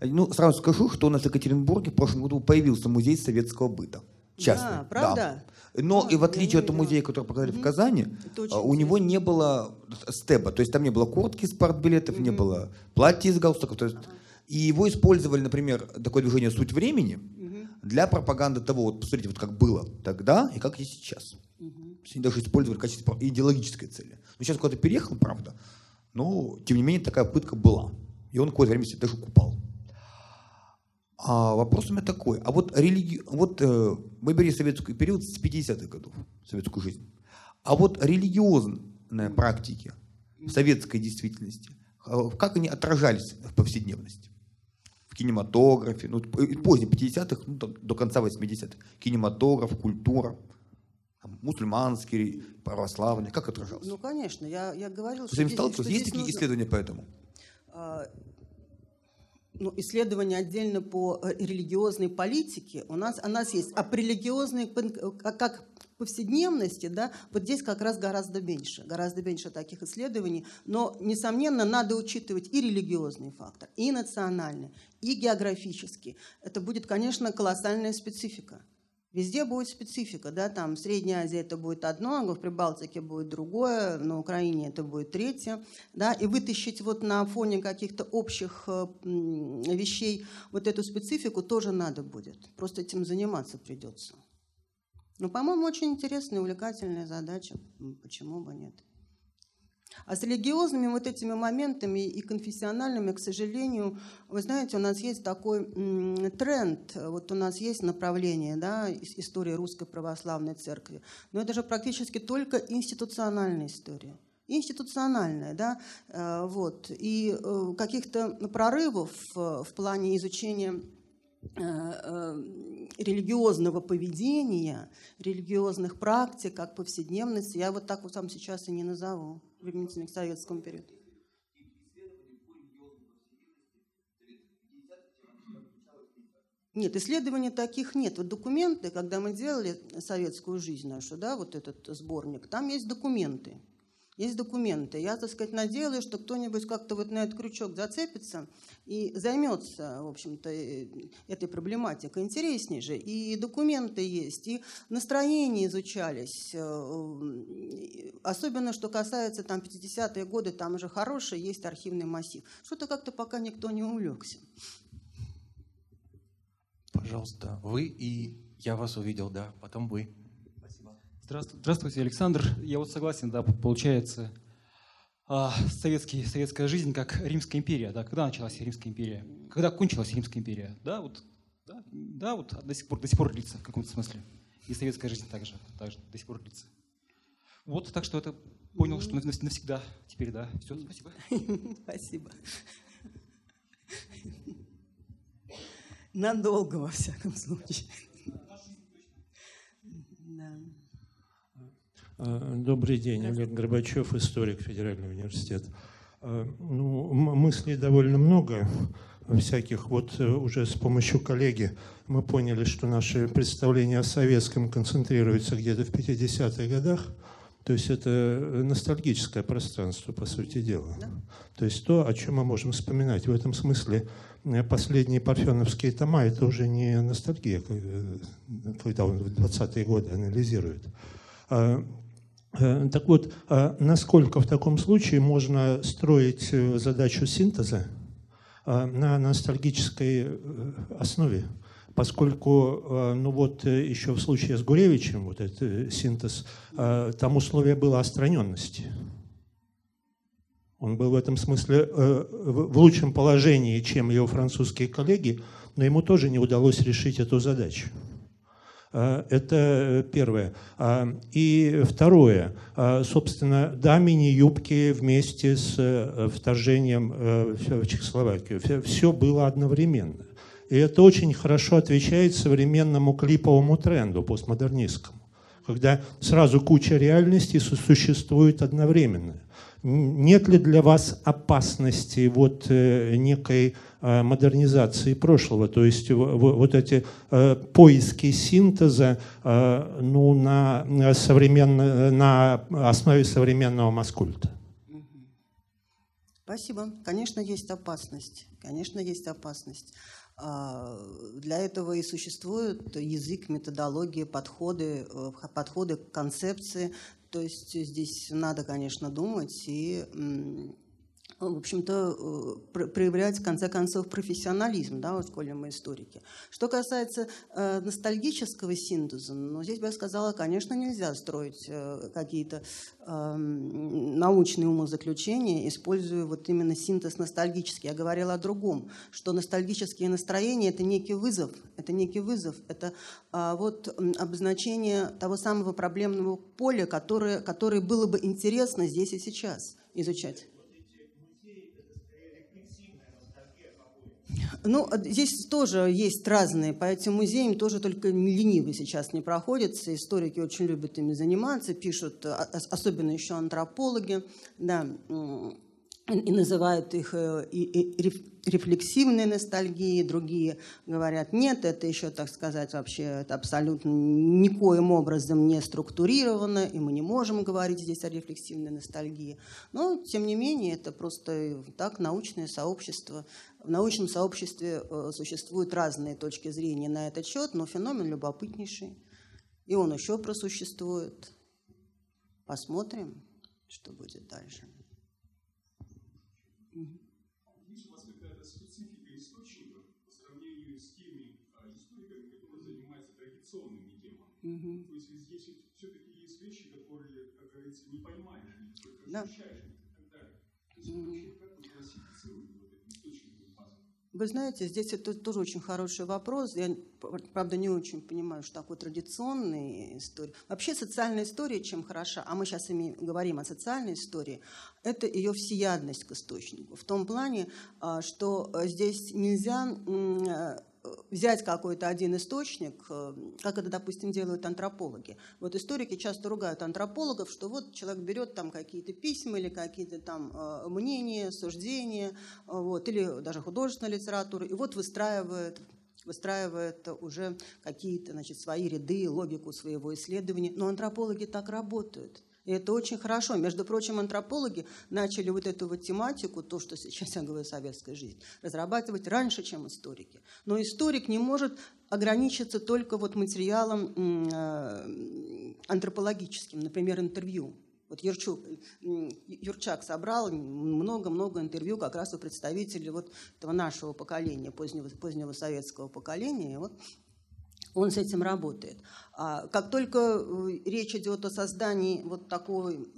ну, сразу скажу, что у нас в Екатеринбурге в прошлом году появился музей советского быта. Частный. Да, правда? Да. Но А, и в отличие от музея, который показали в Мгм. Казани, а, у него интересно. не было стеба. То есть там не было куртки, спортбилетов, не было платья из галстуков. То есть, И его использовали, например, такое движение «Суть времени» для пропаганды того, вот посмотрите, вот как было тогда и как есть сейчас. Они даже использовали в качестве идеологической цели. Ну, сейчас куда-то переехал, правда, но, тем не менее, такая пытка была. И он какое-то время даже купал. А вопрос у меня такой. А вот, религи... вот э, мы берем советский период с 50-х годов, советскую жизнь. А вот религиозные практики в советской действительности, э, как они отражались в повседневности? В кинематографе, ну, поздние 50-х, ну, до конца 80-х. Кинематограф, культура, мусульманский, православный, как отражался? Ну, конечно, я, я говорила, Вы с этим что Есть такие нужно- исследования по этому? А, ну, исследования отдельно по э, религиозной политике у нас, у нас есть, а по религиозной, как как повседневности, да, вот здесь как раз гораздо меньше, гораздо меньше таких исследований, но, несомненно, надо учитывать и религиозный фактор, и национальный, и географический. Это будет, конечно, колоссальная специфика. Везде будет специфика, да, там в Средней Азии это будет одно, в Прибалтике будет другое, на Украине это будет третье, да, и вытащить вот на фоне каких-то общих э, вещей вот эту специфику тоже надо будет, просто этим заниматься придется. Ну, по-моему, очень интересная, увлекательная задача, почему бы нет. А с религиозными вот этими моментами и конфессиональными, к сожалению, вы знаете, у нас есть такой тренд, вот у нас есть направление, да, ис- история русской православной церкви, но это же практически только институциональная история. Институциональная, да, э, вот, и э, каких-то прорывов э, в плане изучения религиозного поведения, религиозных практик, как повседневности, я вот так вот сам сейчас и не назову, применительно к советскому периоду. Нет, исследований таких нет. Вот документы, когда мы делали советскую жизнь нашу, да, вот этот сборник, там есть документы. Есть документы. Я, так сказать, надеялась, что кто-нибудь как-то вот на этот крючок зацепится и займется, в общем-то, э, этой проблематикой. Интереснее же. И документы есть, и настроения изучались. э, Особенно, что касается там 50-е годы, там уже хороший есть архивный массив. Что-то как-то пока никто не увлекся. Пожалуйста, вы и я вас увидел, да, потом вы. Здравствуйте, Александр. Я вот согласен, да, получается, а, советский, советская жизнь как Римская империя, да, когда началась Римская империя? Когда кончилась Римская империя? Да, вот, да, да, вот до сих пор, до сих пор длится в каком-то смысле. И советская жизнь также, также до сих пор длится. Вот, так что это понял, что навс- навсегда теперь, да. Все, спасибо. Спасибо. Надолго, во всяком случае. Да. А, Добрый день, Олег Горбачев, историк Федерального университета. А, Ну, мыслей довольно много всяких. Вот э, уже с помощью коллеги мы поняли, что наши представления о советском концентрируются где-то в 50-х годах. То есть это э, ностальгическое пространство, по сути дела. То есть то, о чем мы можем вспоминать. В этом смысле э, последние парфеновские тома – это уже не ностальгия, когда он в 20-е годы анализирует. А, э, Так вот, а насколько в таком случае можно строить э, задачу синтеза а, на ностальгической э, основе? Поскольку, э, ну вот еще в случае с Гуревичем, вот этот синтез, там условие было остраненности. Он был в этом смысле в лучшем положении, чем его французские коллеги, но ему тоже не удалось решить эту задачу. А, Это первое. А, И второе. А, Собственно, да, мини-юбки вместе с э, вторжением э, в Чехословакию. Все было одновременно. И это очень хорошо отвечает современному клиповому тренду постмодернистскому, когда сразу куча реальностей су- существует одновременно. Нет ли для вас опасности вот э, некой э, модернизации прошлого, то есть вот эти э, поиски синтеза ну, на, современно- на основе современного маскульта? Спасибо. Конечно, есть опасность. Конечно, есть опасность. А, Для этого и существует язык, методология, подходы, подходы, концепции. То есть здесь надо, конечно, думать и, в общем-то, э, пр- проявлять, в конце концов, профессионализм, да, вот, коли мы историки. Что касается э, ностальгического синтеза, ну, здесь бы я сказала, конечно, нельзя строить э, какие-то эм, научные умозаключения, используя вот именно синтез ностальгический. Я говорила о другом, что ностальгические настроения – это некий вызов, это некий вызов, это а, вот обозначение того самого проблемного поля, которое, которое было бы интересно здесь и сейчас изучать. Ну, а здесь тоже есть разные. По этим музеям тоже только ленивый сейчас не проходится. Историки очень любят ими заниматься, пишут, а- ос- особенно еще антропологи, да, и называют их э, и- и реф- рефлексивной ностальгией, другие говорят, нет, это еще, так сказать, вообще это абсолютно никоим образом не структурировано, и мы не можем говорить здесь о рефлексивной ностальгии. Но, тем не менее, это просто так научное сообщество. В научном сообществе э, существуют разные точки зрения на этот счет, но феномен любопытнейший, и он еще просуществует. Посмотрим, что будет дальше. Есть у вас какая-то специфика источников по сравнению с теми а, историками, которые занимаются традиционными темами? То есть здесь все-таки есть вещи, которые, как говорится, не поймаешь, их только Да. ощущаешь и так далее. То есть Вы знаете, здесь это тоже очень хороший вопрос. Я, правда, не очень понимаю, что такое традиционные истории. Вообще социальная история чем хороша, а мы сейчас имеем, говорим о социальной истории, это ее всеядность к источнику. В том плане, а, что э, здесь нельзя э, взять какой-то один источник, э, как это, допустим, делают антропологи. Вот историки часто ругают антропологов, что вот человек берет там какие-то письма или какие-то там э, мнения, суждения, э, вот, или даже художественную литературу, и вот выстраивает выстраивает уже какие-то значит, свои ряды, логику своего исследования. Но антропологи так работают. И это очень хорошо. Между прочим, антропологи начали вот эту вот тематику, то, что сейчас я говорю, советская жизнь, разрабатывать раньше, чем историки. Но историк не может ограничиться только вот материалом э, антропологическим, например, интервью. Вот Юрчук, Юрчак собрал много-много интервью как раз у представителей вот этого нашего поколения, позднего, позднего советского поколения. И вот он с этим работает. А как только э, речь идет о создании вот такой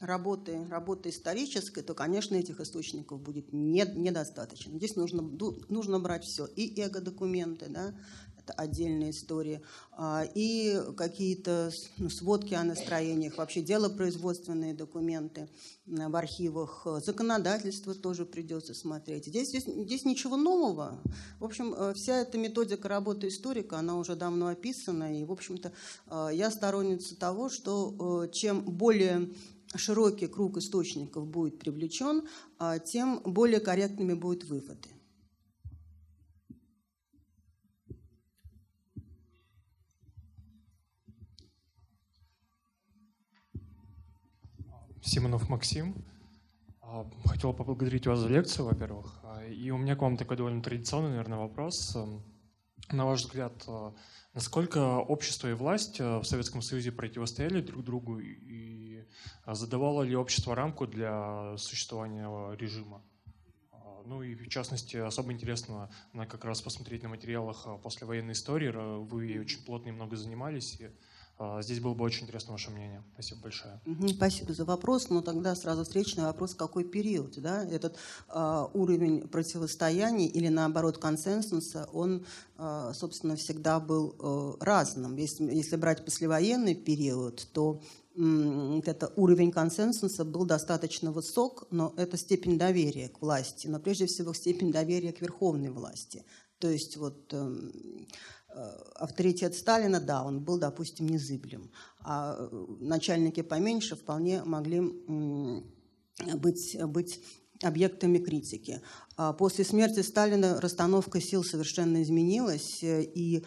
работы, работы исторической, то, конечно, этих источников будет не- недостаточно. Здесь нужно, нужно брать все. И эго-документы, да, это отдельная история, а, и какие-то ну, сводки о настроениях, вообще делопроизводственные документы м, в архивах, законодательство тоже придется смотреть. Здесь, здесь, здесь ничего нового. В общем, э, вся эта методика работы историка, она уже давно описана, и, в общем-то, э, я сторонница того, что э, чем более широкий круг источников будет привлечен, тем более корректными будут выводы. Симонов Максим. А, Хотел поблагодарить вас за лекцию, во-первых. А, И у меня к вам такой довольно традиционный, наверное, вопрос. Эм, На ваш взгляд, а, насколько общество и власть а, в Советском Союзе противостояли друг другу и задавало ли общество рамку для существования режима? Ну и в частности, особо интересно на как раз посмотреть на материалах послевоенной истории. Вы очень плотно и много занимались. И здесь было бы очень интересно ваше мнение. Спасибо большое. Спасибо за вопрос. Но тогда сразу встречный вопрос, какой период? Да? Этот э, уровень противостояния или наоборот консенсуса, он, э, собственно, всегда был э, разным. Если, если брать послевоенный период, то это уровень консенсуса был достаточно высок, но это степень доверия к власти, но прежде всего степень доверия к верховной власти. То есть вот эм, авторитет Сталина, да, он был, допустим, незыблем. А э, начальники поменьше вполне могли быть, быть объектами критики. А после смерти Сталина расстановка сил совершенно изменилась, э, и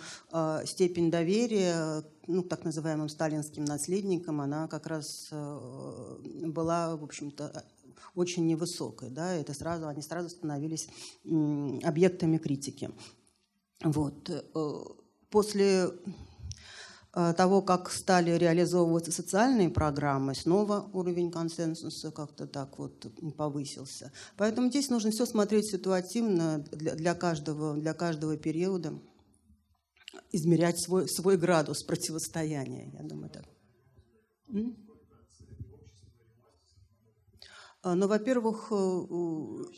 степень доверия ну, так называемым сталинским наследникам, она как раз была, в общем-то, очень невысокой. Да, это сразу, они сразу становились объектами критики. Вот. После э, того, как стали реализовываться социальные программы, снова уровень консенсуса как-то так вот повысился. Поэтому здесь нужно все смотреть ситуативно для, для, каждого, для каждого периода, измерять свой, свой градус противостояния, я думаю так. А, Но, ну, во-первых, э,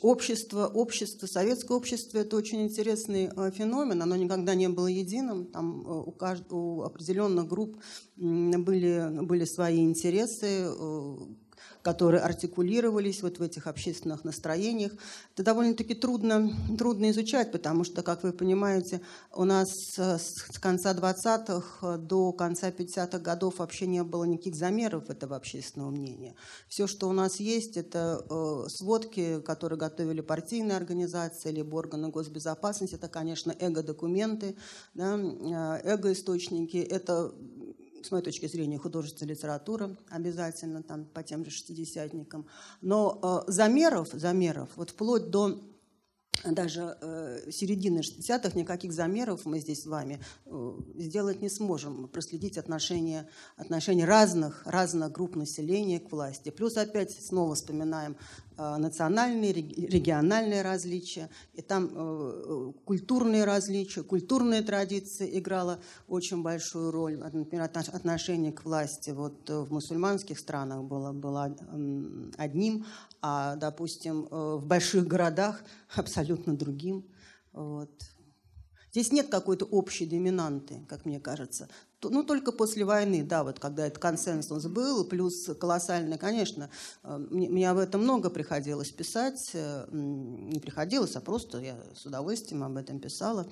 общество, общество, советское общество – это очень интересный э, феномен. Оно никогда не было единым. Там э, у, кажд... у определенных групп были, были свои интересы, которые артикулировались вот в этих общественных настроениях. Это довольно-таки трудно, трудно изучать, потому что, как вы понимаете, у нас с конца 20-х до конца 50-х годов вообще не было никаких замеров этого общественного мнения. Все, что у нас есть, это э, сводки, которые готовили партийные организации либо органы госбезопасности. Это, конечно, эго-документы, да, э, эго-источники. Это с моей точки зрения, художественная литература обязательно там по тем же шестидесятникам. Но э, замеров, замеров, вот вплоть до даже э, середины 60-х никаких замеров мы здесь с вами э, сделать не сможем, проследить отношения, отношения разных, разных групп населения к власти. Плюс опять снова вспоминаем Э, национальные, региональные различия, и там э, э, культурные различия, культурная традиция играла очень большую роль. Например, отношение к власти вот в мусульманских странах было, было одним, а, допустим, в больших городах абсолютно другим. Вот. Здесь нет какой-то общей доминанты, как мне кажется. Ну, только после войны, да, вот когда этот консенсус был, плюс колоссальный, конечно, э, мне, об этом много приходилось писать, э, не приходилось, а просто я с удовольствием об этом писала,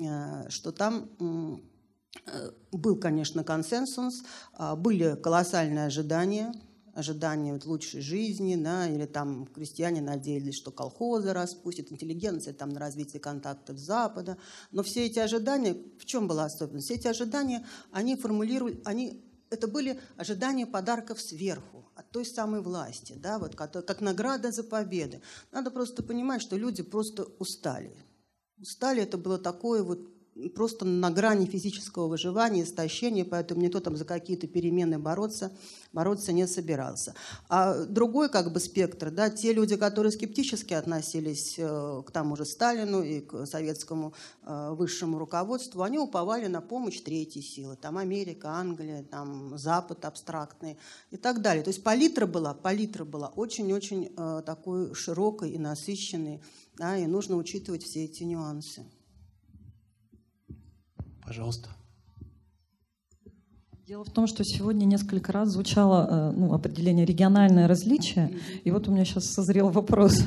э, что там был, конечно, консенсус, а были колоссальные ожидания, ожидания вот лучшей жизни, да, или там крестьяне надеялись, что колхозы распустят, интеллигенция там на развитие контактов Запада. Но все эти ожидания, в чем была особенность? Все эти ожидания, они формулировали, они, это были ожидания подарков сверху, от той самой власти, да, вот, как награда за победы. Надо просто понимать, что люди просто устали. Устали, это было такое вот просто на грани физического выживания, истощения, поэтому никто там за какие-то перемены бороться, бороться не собирался. А другой как бы спектр, да, те люди, которые скептически относились э, к тому же Сталину и к советскому э, высшему руководству, они уповали на помощь третьей силы, там Америка, Англия, там Запад абстрактный и так далее. То есть палитра была, палитра была очень-очень э, такой широкой и насыщенной, да, и нужно учитывать все эти нюансы. Пожалуйста. Дело в том, что сегодня несколько раз звучало э, ну, определение региональное различие, и вот у меня сейчас созрел вопрос.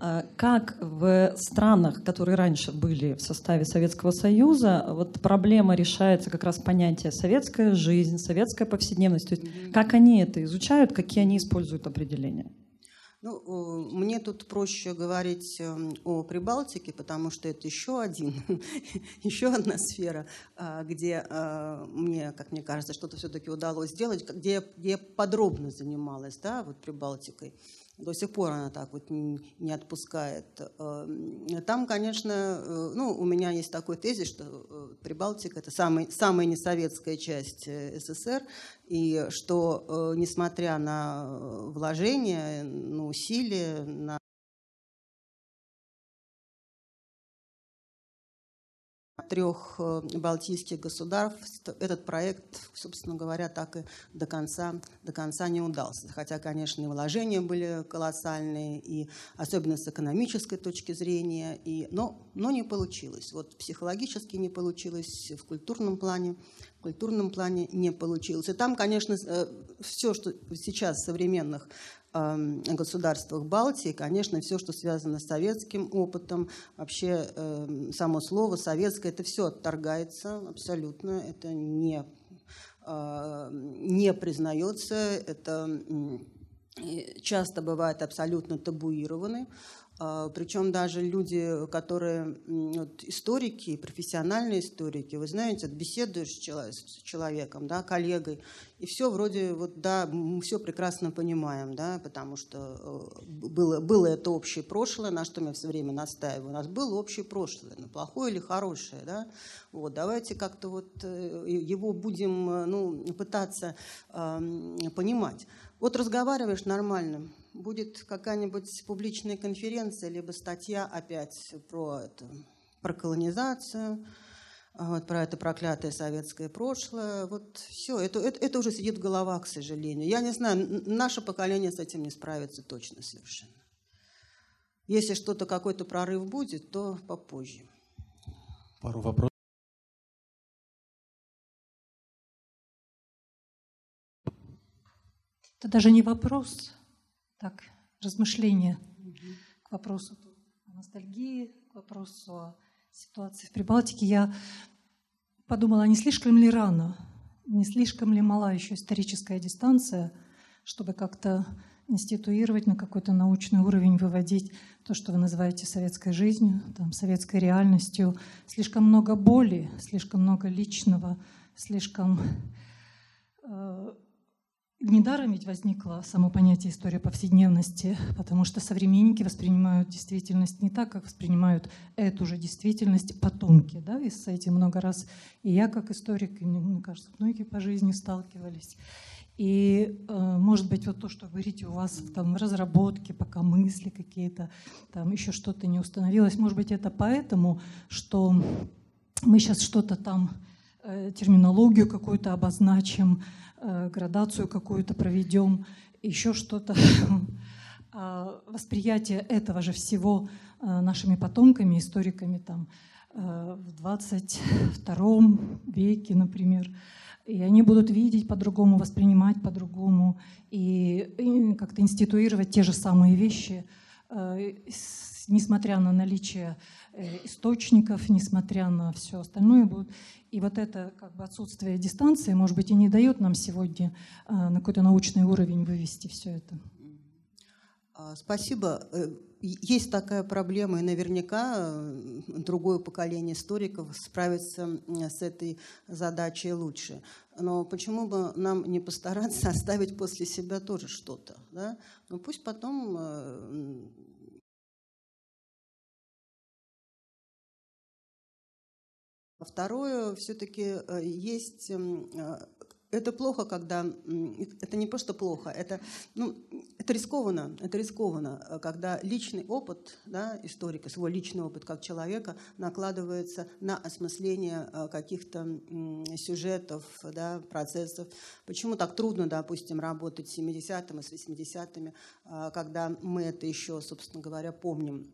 А как в странах, которые раньше были в составе Советского Союза, вот проблема решается как раз понятие советская жизнь, советская повседневность. То есть как они это изучают, какие они используют определения? Ну, мне тут проще говорить эм, о Прибалтике, потому что это еще один, еще одна сфера, а, где а, мне, как мне кажется, что-то все-таки удалось сделать, где я подробно занималась, да, вот Прибалтикой до сих пор она так вот не отпускает. Эм, там, конечно, э, ну, у меня есть такой тезис, что э, Прибалтика – это самый, самая несоветская часть э, СССР, и что, несмотря на вложения, на усилия, на трех э, балтийских государств этот проект, собственно говоря, так и до конца, до конца не удался. Хотя, конечно, и вложения были колоссальные, и особенно с экономической точки зрения, и, но, но не получилось. Вот психологически не получилось, в культурном плане, в культурном плане не получилось. И там, конечно, э, все, что сейчас в современных государствах Балтии, конечно, все, что связано с советским опытом, вообще эм, само слово советское, это все отторгается абсолютно, это не, э, не признается, это часто бывает абсолютно табуированы. А, Причем даже люди, которые вот, историки, профессиональные историки, вы знаете, беседуешь с человеком, да, коллегой, и все вроде вот да, мы все прекрасно понимаем, да, потому что э, было, было это общее прошлое, на что мы все время настаиваем. У нас было общее прошлое, но плохое или хорошее, да. Вот, давайте как-то вот э, его будем э, ну, пытаться э, понимать. Вот разговариваешь нормально, будет какая-нибудь публичная конференция, либо статья опять про, это, про колонизацию, вот, про это проклятое советское прошлое. Вот все, это, это, это уже сидит в головах, к сожалению. Я не знаю, наше поколение с этим не справится точно совершенно. Если что-то, какой-то прорыв будет, то попозже. Пару вопросов. Это даже не вопрос, так, размышления к вопросу о ностальгии, к вопросу о ситуации в Прибалтике. Я подумала, не слишком ли рано, не слишком ли мала еще историческая дистанция, чтобы как-то институировать на какой-то научный уровень, выводить то, что вы называете советской жизнью, там, советской реальностью. Слишком много боли, слишком много личного, слишком э, Недаром ведь возникло само понятие история повседневности, потому что современники воспринимают действительность не так, как воспринимают эту же действительность потомки. Да? И с этим много раз и я, как историк, и мне кажется, многие по жизни сталкивались. И, э, может быть, вот то, что вы говорите, у вас там разработки, пока мысли какие-то, там еще что-то не установилось, может быть, это поэтому, что мы сейчас что-то там, э, терминологию какую-то обозначим, градацию какую-то проведем, еще что-то. А восприятие этого же всего э, нашими потомками, историками там, э, в 22 веке, например. И они будут видеть по-другому, воспринимать по-другому и как-то институировать те же самые вещи, несмотря на наличие источников, несмотря на все остальное, будут и вот это как бы отсутствие дистанции, может быть, и не дает нам сегодня а, на какой-то научный уровень вывести все это. А, спасибо. Э, есть такая проблема, и наверняка э, другое поколение историков справится с этой задачей лучше. Но почему бы нам не постараться оставить после себя тоже что-то? Да? Ну пусть потом Второе, все-таки э, есть эм, э, это плохо, когда это не просто плохо, это ну, это рискованно, это рискованно, э, когда личный опыт да, историка, свой личный опыт как человека накладывается на осмысление каких-то сюжетов, да, процессов. Почему так трудно, допустим, работать с 70-ми, с 80-ми, когда мы это еще, собственно говоря, помним?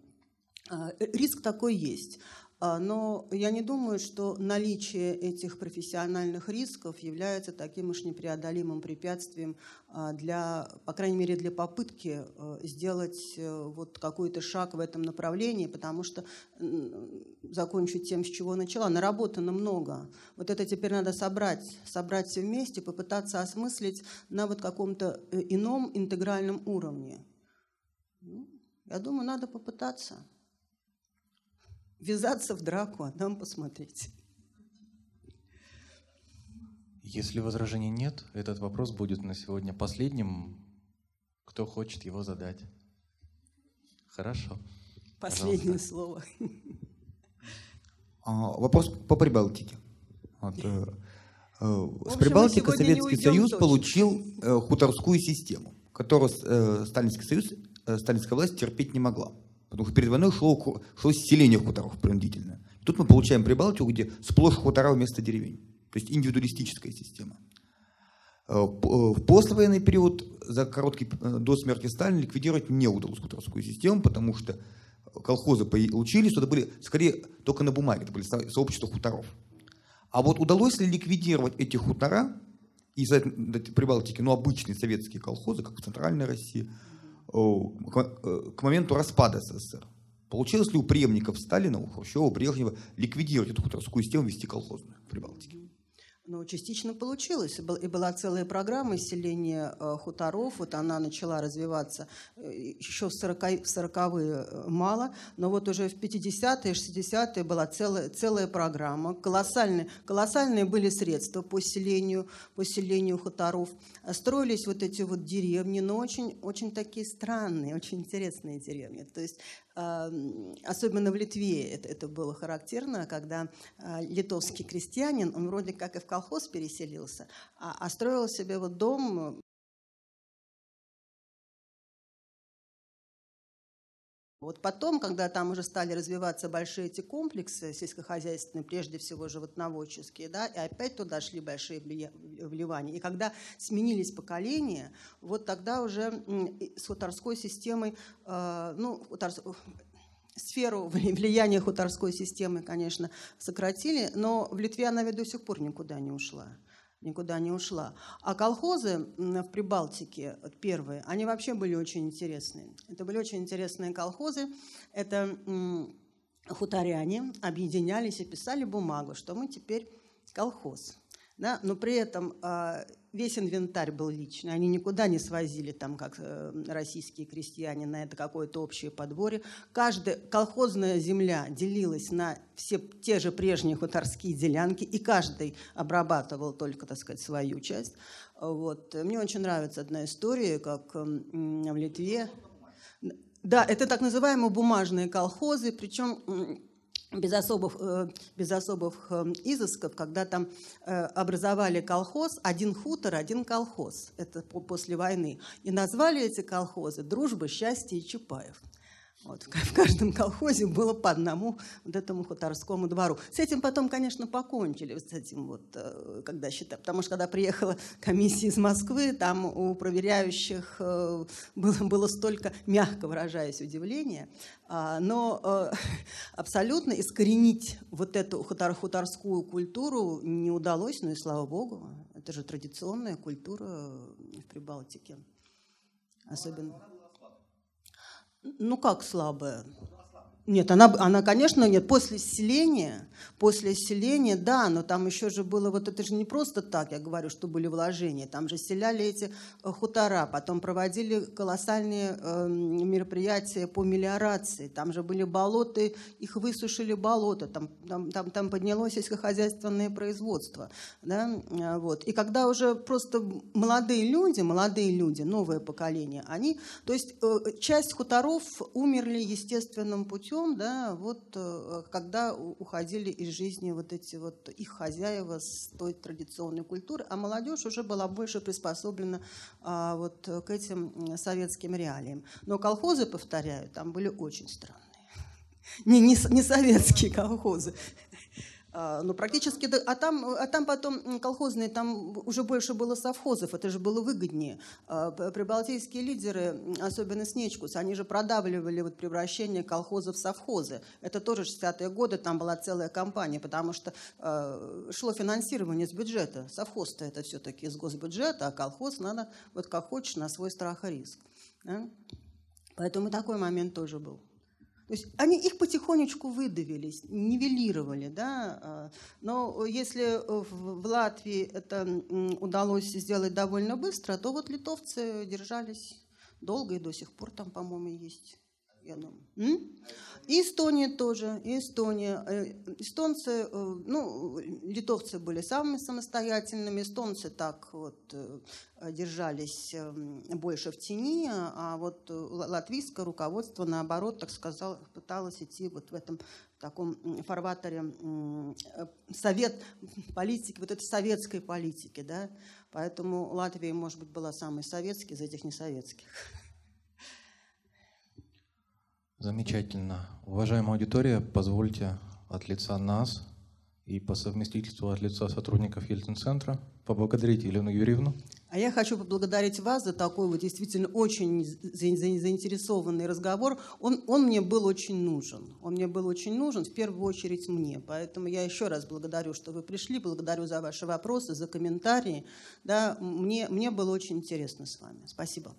Риск такой есть. А, но я не думаю, что наличие этих профессиональных рисков является таким уж непреодолимым препятствием а, для, по крайней мере, для попытки э, сделать э, вот какой-то шаг в этом направлении, потому что закончу тем, с чего начала. Наработано много. Вот это теперь надо собрать, собрать все вместе, попытаться осмыслить на вот каком-то э, ином интегральном уровне. Ну, я думаю, надо попытаться ввязаться в драку, а там посмотреть. Если возражений нет, этот вопрос будет на сегодня последним. Кто хочет его задать? Хорошо. Последнее Пожалуйста. слово. А, вопрос по Прибалтике. Вот, э, э, с Прибалтика Советский Союз точно. получил э, хуторскую систему, которую э, Сталинский Союз, э, Сталинская власть терпеть не могла. Потому что перед войной шло, шло селение хуторов принудительное. Тут мы получаем Прибалтику, где сплошь хутора вместо деревень. То есть индивидуалистическая система. Э, э, в послевоенный период, за короткий, э, до смерти Сталина, ликвидировать не удалось хуторскую систему, потому что колхозы получились, это были скорее только на бумаге, это были сообщества хуторов. А вот удалось ли ликвидировать эти хутора из Прибалтики, ну, обычные советские колхозы, как в Центральной России, к моменту распада СССР? Получилось ли у преемников Сталина, у Хрущева, Брежнева ликвидировать эту хуторскую систему, вести колхозную в Прибалтике? Ну, частично получилось. И была целая программа исцеления э, хуторов. Вот она начала развиваться э, еще в 40-е 40 э, мало, но вот уже в 50-е, 60-е была целая, целая программа. Колоссальные, колоссальные были средства по селению, по селению хуторов. Строились вот эти вот деревни, но очень, очень такие странные, очень интересные деревни. То есть особенно в Литве это, это было характерно, когда а, литовский крестьянин, он вроде как и в колхоз переселился, а, а строил себе вот дом Вот потом, когда там уже стали развиваться большие эти комплексы сельскохозяйственные, прежде всего животноводческие, да, и опять туда шли большие вливания. И когда сменились поколения, вот тогда уже с хуторской системой, э, ну, хуторс... сферу влияния хуторской системы, конечно, сократили, но в Литве она ведь до сих пор никуда не ушла никуда не ушла. А колхозы в Прибалтике, первые, они вообще были очень интересные. Это были очень интересные колхозы. Это хуторяне объединялись и писали бумагу, что мы теперь колхоз. Да? Но при этом а, весь инвентарь был личный. Они никуда не свозили, там, как э, российские крестьяне, на это какое-то общее подворье. Каждая колхозная земля делилась на все те же прежние хуторские делянки, и каждый обрабатывал только, так сказать, свою часть. Вот. Мне очень нравится одна история, как в Литве. Да, это так называемые бумажные колхозы, причем без особых, э, без особых э, изысков, когда там э, образовали колхоз, один хутор, один колхоз, это после войны, и назвали эти колхозы «Дружба, счастье и Чапаев». Вот, в каждом колхозе было по одному вот этому хуторскому двору. С этим потом, конечно, покончили, с этим вот, э, когда считали. Потому что когда приехала комиссия из Москвы, там у проверяющих э, было, было столько, мягко выражаясь, удивления. А, но э, абсолютно искоренить вот эту хутор, хуторскую культуру не удалось, ну и слава богу. Это же традиционная культура в Прибалтике. Особенно. Ну как слабая? Нет, она, она, конечно, нет. После селения, после селения, да, но там еще же было, вот это же не просто так, я говорю, что были вложения. Там же селяли эти э, хутора, потом проводили колоссальные э, мероприятия по мелиорации. Там же были болота, их высушили болота, там, там, там, там поднялось сельскохозяйственное производство. Да? А, вот. И когда уже просто молодые люди, молодые люди, новое поколение, они, то есть э, часть хуторов умерли естественным путем, путем, да, вот э, когда уходили из жизни вот эти вот их хозяева с той традиционной культуры, а молодежь уже была больше приспособлена а, вот к этим советским реалиям. Но колхозы, повторяю, там были очень странные. Не, не, не советские колхозы. А, ну, практически, а там, а там потом колхозные, там уже больше было совхозов, это же было выгоднее. А, прибалтийские лидеры, особенно Снечкус, они же продавливали вот превращение колхозов в совхозы. Это тоже 60-е годы, там была целая кампания, потому что э, шло финансирование с бюджета. Совхоз-то это все-таки из госбюджета, а колхоз надо вот как хочешь на свой страх и риск. Поэтому такой момент тоже был. То есть они их потихонечку выдавились, нивелировали. Да? А, но если в Латвии это удалось сделать довольно быстро, то вот литовцы держались долго и до сих пор там, по-моему, есть я думаю. И Эстония тоже, Эстония. Э, эстонцы, э, ну, литовцы были самыми самостоятельными, эстонцы так вот э, держались эм, больше в тени, а вот латвийское руководство, наоборот, так сказал, пыталось идти вот в этом таком фарватере совет политики, вот этой советской политики, да, поэтому Латвия, может быть, была самой советской из этих несоветских. Замечательно. Уважаемая аудитория, позвольте от лица нас и по совместительству от лица сотрудников Ельцин-центра поблагодарить Елену Юрьевну. А я хочу поблагодарить вас за такой вот действительно очень заинтересованный разговор. Он, он мне был очень нужен. Он мне был очень нужен, в первую очередь мне. Поэтому я еще раз благодарю, что вы пришли, благодарю за ваши вопросы, за комментарии. Да, мне, мне было очень интересно с вами. Спасибо.